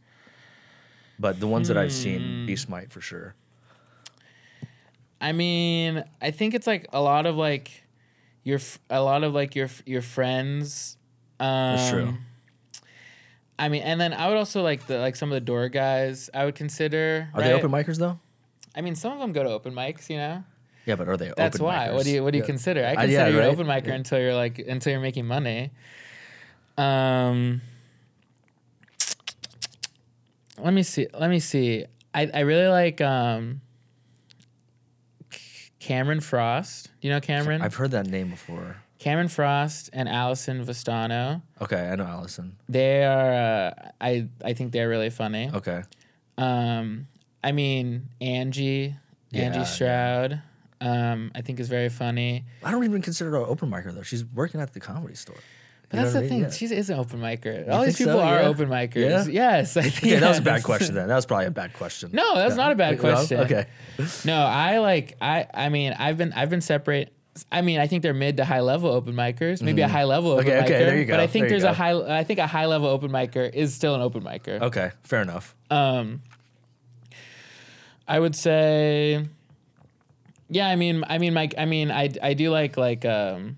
But the ones that I've seen, Hmm. B Smite for sure. I mean, I think it's like a lot of like your a lot of like your your friends. Um, That's true. I mean, and then I would also like the like some of the door guys. I would consider. Are right? they open micers though? I mean, some of them go to open mics. You know, Yeah, but are they? that's open why. micers? What do you What do you Yeah. consider? I Uh, consider yeah, you an right? open micer Yeah. until you're like until you're making money. Um. Let me see. Let me see. I, I really like um Cameron Frost. Do you know Cameron? I've heard that name before. Cameron Frost and Allison Vistano. Okay, I know Allison. They are. Uh, I I think they're really funny. Okay, Um, I mean Angie, Yeah, Angie. Stroud. Um, I think is very funny. I don't even consider her an open micer though. She's working at the comedy store. You that's the I thing. mean? Yeah. She is an open micer. All these people so? are Yeah. open micers. Yeah? Yes, I think. Okay, that was a bad question then. That was probably a bad question. No, that's not a bad No? question. Okay. No, I like I I mean I've been I've been separate. I mean I think they're mid to high level open micers, maybe a high level open Mm-hmm. Okay, micer. okay, there you go. But I think there's a high I think a high level open micer is still an open micer. Okay, fair enough. Um, I would say, yeah. I mean, I mean, Mike. I mean, I I do like like um,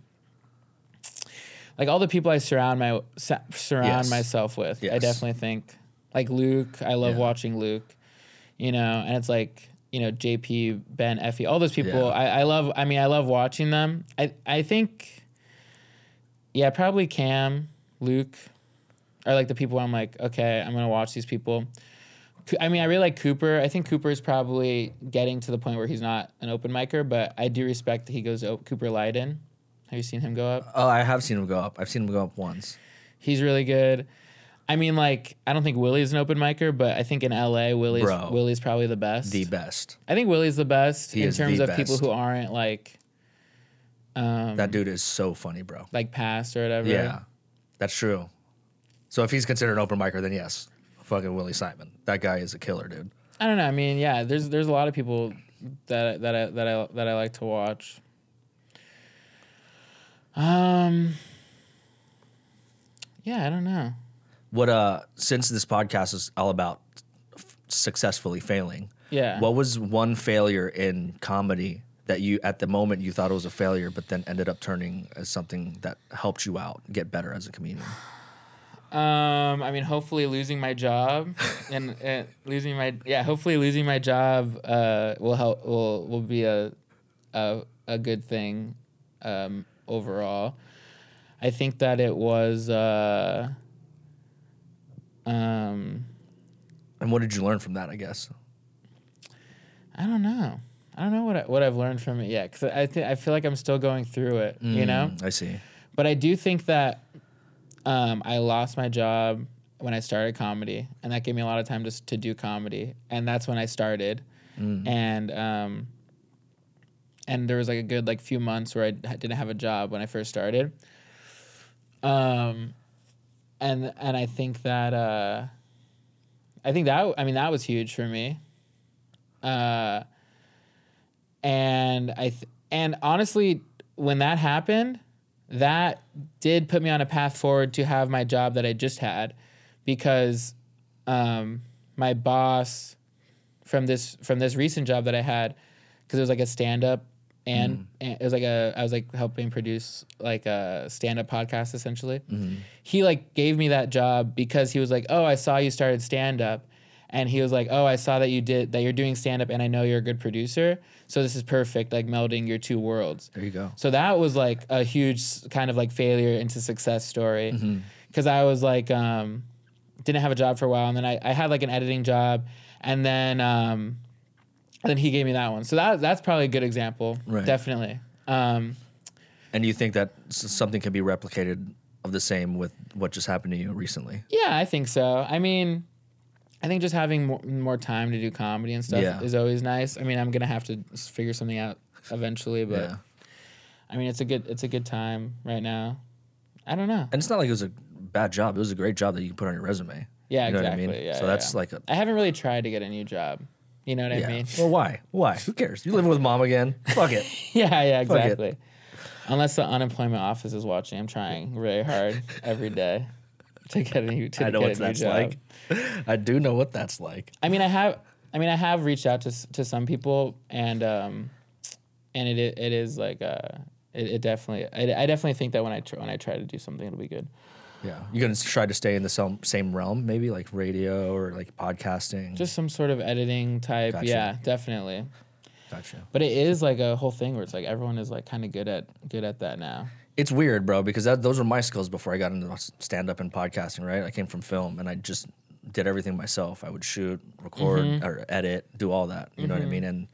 like all the people I surround my surround Yes. myself with. I definitely think like Luke. I love Yeah. watching Luke. You know, and it's like you know JP, Ben, Effie, all those people. Yeah. I, I love. I mean, I love watching them. I I think. Yeah, probably Cam, Luke, are like the people I'm like, okay, I'm gonna watch these people. I mean, I really like Cooper. I think Cooper is probably getting to the point where he's not an open micer, but I do respect that he goes o- Cooper Leiden. Have you seen him go up? Oh, I have seen him go up. I've seen him go up once. He's really good. I mean, like, I don't think Willie's an open micer, but I think in LA, Willie's Bro. Willie's probably the best. The best. I think Willie's the best He in is terms the of people best. who aren't like, um, That dude is so funny, bro. like past or whatever. Yeah, that's true. So if he's considered an open micer, then yes, fucking Willie Simon. That guy is a killer, dude. I don't know. I mean, yeah, there's there's a lot of people that that I that I that I like to watch. Um. Yeah, I don't know. What uh, since this podcast is all about f- successfully failing, Yeah. what was one failure in comedy that you at the moment you thought it was a failure, but then ended up turning as something that helped you out get better as a comedian? Um, I mean, hopefully losing my job *laughs* and uh, losing my yeah, hopefully losing my job uh, will help will will be a a, a good thing um, overall. I think that it was uh, um, And what did you learn from that? I guess. I don't know. I don't know what I, what I've learned from it yet because I think I feel like I'm still going through it. You know. Mm, I see. But I do think that um, I lost my job when I started comedy, and that gave me a lot of time to to do comedy, and that's when I started. And um, and there was like a good like few months where I didn't have a job when I first started. Um, and and I think that uh, I think that I mean that was huge for me. Uh, and I th- and honestly, when that happened, that did put me on a path forward to have my job that I just had, because um, my boss from this from this recent job that I had, because it was like a stand up. And, and it was like a I was like helping produce like a stand up podcast essentially. He like gave me that job because he was like, "Oh, I saw you started stand up." and he was like, "Oh, I saw that you did that. You're doing stand up, and I know you're a good producer. So this is perfect, like melding your two worlds." There you go. So that was like a huge kind of like failure into success story, because I was like, um, didn't have a job for a while, and then I, I had like an editing job, and then um, and then he gave me that one. So that that's probably a good example, Right. definitely. Um, And you think that something can be replicated of the same with what just happened to you recently? Yeah, I think so. I mean, I think just having more, more time to do comedy and stuff Yeah. is always nice. I mean, I'm gonna have to figure something out eventually, but yeah. I mean, it's a good it's a good time right now. I don't know. And it's not like it was a bad job. It was a great job that you can put on your resume. Yeah, You know exactly. what I mean? Yeah, so that's yeah. like a I haven't really tried to get a new job. You know what yeah. I mean? Well, why? Why? Who cares? You're living with mom again? Fuck it. *laughs* yeah, yeah, exactly. Unless the unemployment office is watching, I'm trying really hard every day to get a new. To *laughs* I know what that's job. like. I do know what that's like. I mean, I have. I mean, I have reached out to to some people, and um, and it it is like uh, it, it definitely. I, I definitely think that when I tr- when I try to do something, it'll be good. Yeah. You're gonna try to stay in the same same realm, maybe like radio or like podcasting. Just some sort of editing type. Gotcha. Yeah, definitely. gotcha. But it is like a whole thing where it's like everyone is like kind of good at good at that now. It's weird, bro, because that, those were my skills before I got into stand up and podcasting, right? I came from film and I just did everything myself. I would shoot, record, Mm-hmm. or edit, do all that. You know what I mean? And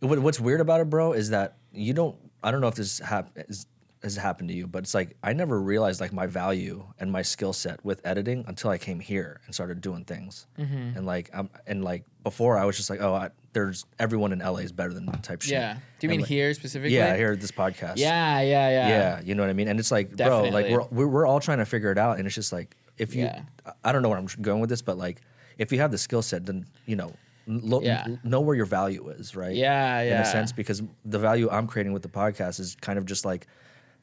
what, what's weird about it, bro, is that you don't, I don't know if this hap- is, has happened to you, but it's like I never realized like my value and my skill set with editing until I came here and started doing things. Mm-hmm. And like, I'm, and like before, I was just like, oh, I, there's everyone in LA is better than type shit. Yeah. Do you And, mean like, here specifically? Yeah, here at this podcast. Yeah, yeah, yeah. Yeah, you know what I mean. And it's like, bro, like we're, we're we're all trying to figure it out, and it's just like if you, Yeah. I don't know where I'm going with this, but like if you have the skill set, then you know, lo- Yeah. know where your value is, right? Yeah, yeah. In a sense, because the value I'm creating with the podcast is kind of just like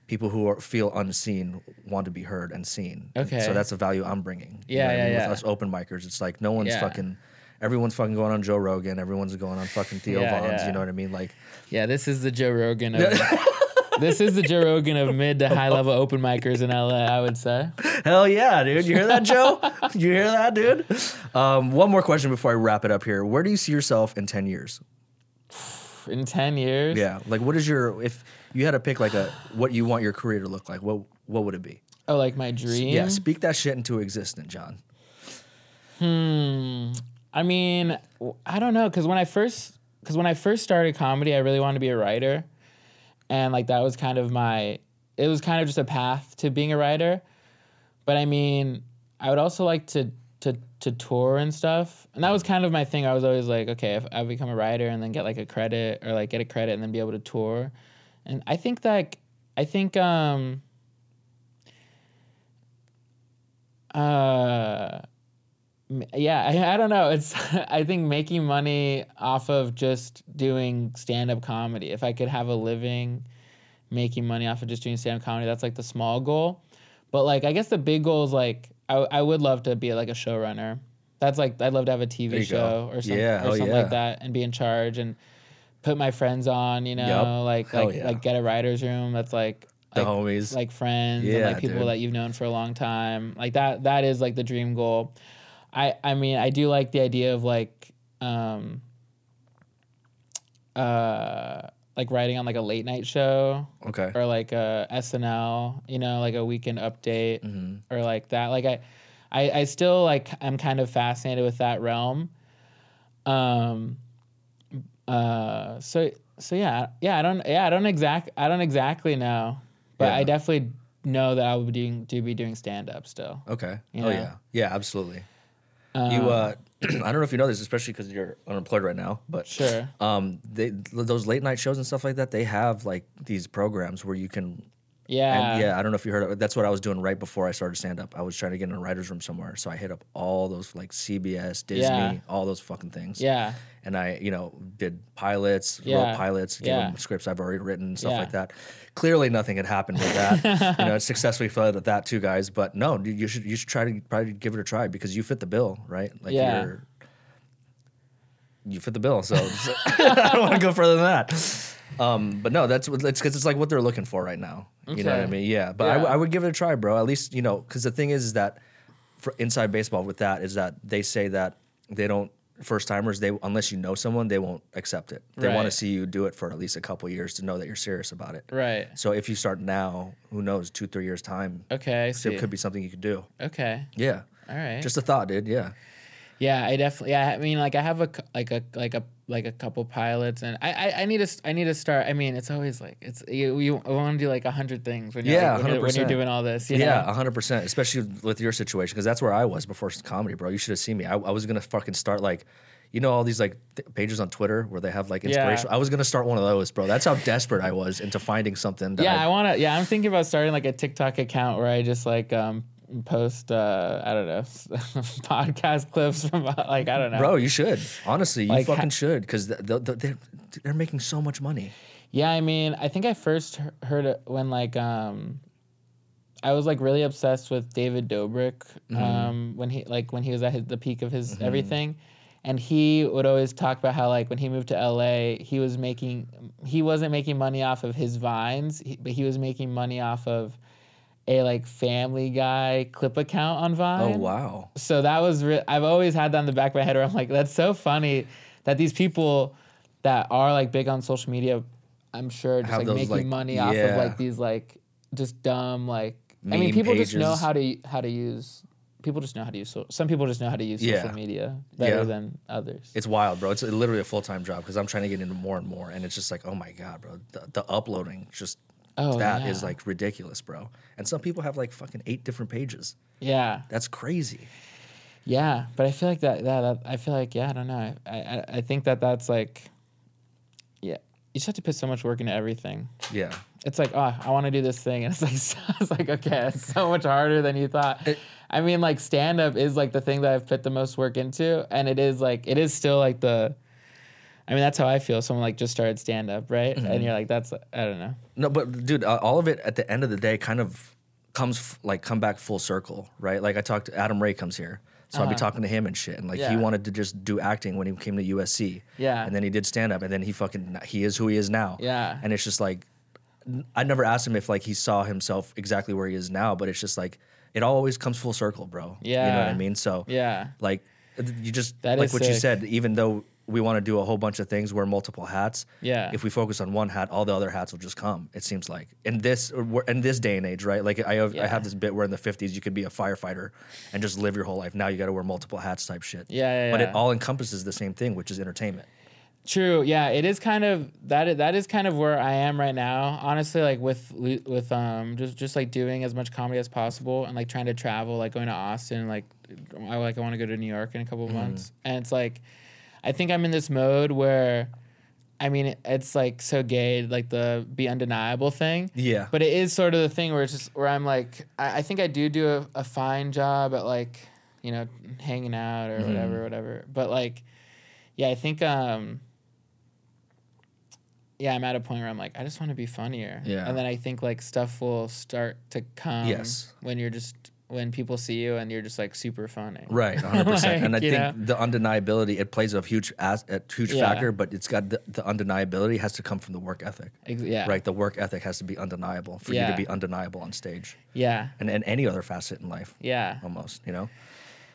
people who are, feel unseen want to be heard and seen. Okay. so that's the value I'm bringing. You Yeah, know what I mean? yeah. With us open micers, it's like no one's Yeah. fucking. Everyone's fucking going on Joe Rogan. Everyone's going on fucking Theo Yeah, Von's. yeah. You know what I mean? Like, Yeah, this is the Joe Rogan of *laughs* this is the Joe Rogan of mid to high level open micers in LA. I would say. Hell yeah, dude. You hear that, Joe? *laughs* you hear that, dude? Um, one more question before I wrap it up here. Where do you see yourself in 10 years? In ten years. Yeah. Like, what is your, if you had to pick like a, what you want your career to look like, what, what would it be? Oh, like my dream. Yeah. Speak that shit into existence, John. Hmm. I mean, I don't know, because when I first, because when I first started comedy, I really wanted to be a writer, and like that was kind of my, it was kind of just a path to being a writer. But I mean, I would also like to to to tour and stuff, and that was kind of my thing. I was always like, okay, if I become a writer and then get like a credit or like get a credit and then be able to tour, and I think that I think um uh yeah I, I don't know it's *laughs* i think making money off of just doing stand-up comedy if i could have a living making money off of just doing stand-up comedy that's like the small goal but like i guess the big goal is like i, I would love to be like a showrunner that's like i'd love to have a tv show go. or something, Yeah, or something yeah. like that and be in charge and put my friends on you know Yup. like Hell like yeah. like get a writer's room that's like The like, homies. like friends and Yeah, like people dude. that you've known for a long time. Like that that is like the dream goal. I I mean, I do like the idea of like um uh like writing on like a late night show okay. or like a SNL, you know, like a weekend update Mm-hmm. or like that. Like I, I, I still like I'm kind of fascinated with that realm. Um. Uh. So so yeah yeah I don't yeah I don't exact I don't exactly know, but I definitely know that I would be doing do be doing stand up still. Okay. You Oh yeah. Yeah, absolutely. Um, you uh *clears throat* I don't know if you know this, especially because you're unemployed right now, but Sure. um they those late night shows and stuff like that, they have like these programs where you can Yeah. and yeah, I don't know if you heard of That's what I was doing right before I started stand up. I was trying to get in a writer's room somewhere. So I hit up all those like CBS, Disney, Yeah. all those fucking things. Yeah. And I, you know, did pilots, Yeah. wrote pilots, gave Yeah. them scripts I've already written, stuff Yeah. like that. Clearly nothing had happened with that. you know, *laughs* it successfully failed at that too, guys. But no, you should you should try to probably give it a try because you fit the bill, right? Like Yeah. you're you fit the bill. So *laughs* *laughs* I don't want to go further than that. Um, but no, that's what it's because it's like what they're looking for right now. You know what I mean? Yeah. But I w- Yeah. I, would give it a try, bro. At least you know because the thing is, is that for inside baseball with that is that they say that they don't first timers they unless you know someone they won't accept it. They want to see you do it for at least a couple years to know that you're serious about it. Right. So if you start now, who knows, two three years time, Okay. See. it could be something you could do. Okay. Yeah. All right. Just a thought, dude. Yeah. Yeah, I definitely. Yeah, I mean, like I have a like a like a like a couple pilots, and I I, I need to I need to start. I mean, it's always like it's you you want to do like a hundred things when you're Yeah, like, when, you're, when you're doing all this. You Yeah, hundred percent. Especially with your situation, because that's where I was before comedy, bro. You should have seen me. I, I was gonna fucking start like, you know, all these like th- pages on Twitter where they have like Yeah. I was gonna start one of those, bro. That's how desperate I was into finding something. That Yeah, I, I want to. Yeah, I'm thinking about starting like a TikTok account where I just like um post uh I don't know *laughs* podcast clips from uh, like I don't know. bro, you should. Honestly, you Like, ha- fucking should, because th- th- th- they're they're making so much money. Yeah, I mean, I think I first heard it when like um I was like really obsessed with David Dobrik um when he like when he was at his, the peak of his everything. And he would always talk about how like when he moved to LA, he was making he wasn't making money off of his vines, he, but he was making money off of a like Family Guy clip account on Vine. Oh wow. So that was re- I've always had that in the back of my head where I'm like, that's so funny that these people that are like big on social media, I'm sure just Have like those, making like- money off of like these like just dumb like I mean Meme people just know how to how to use people just know how to use so, some people just know how to use social Yeah. media better Yeah. than others. It's wild, bro. It's literally a full time job because I'm trying to get into more and more, and it's just like, oh my god, bro, the, the uploading just Oh, that is yeah. like ridiculous, bro. And some people have like fucking eight different pages. yeah. That's crazy. Yeah, but I feel like that, that, that I feel like yeah, I don't know. I, I I think that that's like yeah, you just have to put so much work into everything. Yeah. it's like, oh, I want to do this thing, and it's like, *laughs* it's like, okay, it's so much harder than you thought. I mean, like stand up is like the thing that I've put the most work into, and it is like, it is still like the. I mean, that's how I feel. Someone like just started stand up, right? Mm-hmm. And you're like, that's I don't know. No, but dude, uh, all of it at the end of the day kind of comes f- like come back full circle, right? Like I talked to Adam Ray comes here. So I'll be Uh-huh. talking to him and shit. And like Yeah. he wanted to just do acting when he came to USC. Yeah. And then he did stand up and then he fucking he is who he is now. Yeah. And it's just like I never asked him if like he saw himself exactly where he is now, but it's just like it always comes full circle, bro. Yeah, you know what I mean? So Yeah, like you just That like what you said, even though we want to do a whole bunch of things, wear multiple hats. Yeah. If we focus on one hat, all the other hats will just come. It seems like in this in this day and age, right? Like I have, I have this bit where in the '50s you could be a firefighter and just live your whole life. Now you got to wear multiple hats, type shit. Yeah, yeah, But yeah. it all encompasses the same thing, which is entertainment. True. Yeah, it is kind of that. That is kind of where I am right now. Honestly, like with with um just just like doing as much comedy as possible and like trying to travel, like going to Austin, like I like I want to go to New York in a couple of Mm-hmm. months, and it's like I think I'm in this mode where. I mean, it's like so gay, like the be undeniable thing. Yeah. But it is sort of the thing where it's just where I'm like, I, I think I do do a, a fine job at like, you know, hanging out or Mm-hmm. whatever, whatever. But like, yeah, I think, um, yeah, I'm at a point where I'm like, I just want to be funnier. Yeah. And then I think like stuff will start to come. Yes. When you're just when people see you and you're just like super funny. Right, *laughs* 100%. and I think know? the undeniability, it plays a huge as, a huge Yeah. factor, but it's got the, the undeniability has to come from the work ethic. Ex- yeah. Right, the work ethic has to be undeniable for you to be undeniable on stage. Yeah. And, and any other facet in life, Yeah. almost, you know?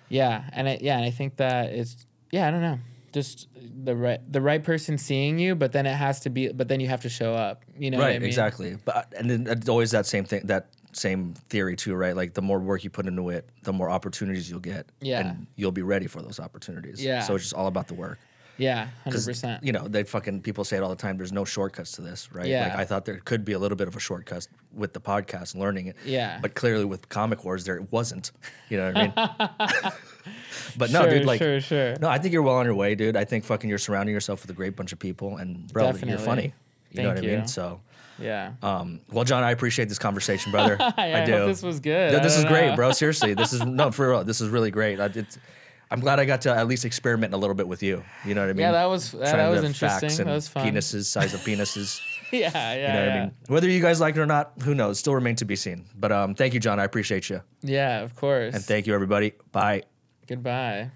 Yeah, and I, yeah, and I think that it's yeah, I don't know, just the right the right person seeing you, but then it has to be, but then you have to show up. You know, what right, I mean? exactly. But and then it's always that same thing, that same theory too, right? Like the more work you put into it, the more opportunities you'll get. Yeah. And you'll be ready for those opportunities. Yeah. So it's just all about the work. Yeah, hundred percent. You know, they fucking people say it all the time. There's no shortcuts to this, right? Yeah. Like I thought there could be a little bit of a shortcut with the podcast learning it. Yeah. But clearly with Comic Wars there it wasn't. *laughs* You know what I mean? *laughs* but no, sure, dude, like sure, sure. no, I think you're well on your way, dude. I think fucking you're surrounding yourself with a great bunch of people and bro, you're funny. You know what Thank I mean? So Yeah. um, well, John, I appreciate this conversation, brother. *laughs* I, I do. hope this was good. Yeah, this is don't great, bro. *laughs* Seriously, this is no for real. This is really great. I, I'm glad I got to at least experiment a little bit with you. You know what I mean? Yeah, that was that, that was interesting. That was fun. Penises, size of *laughs* penises. Yeah, yeah, You know what yeah. I mean? Whether you guys like it or not, who knows? Still remain to be seen. But um, thank you, John. I appreciate you, Yeah, of course. and thank you, everybody. Bye. Goodbye.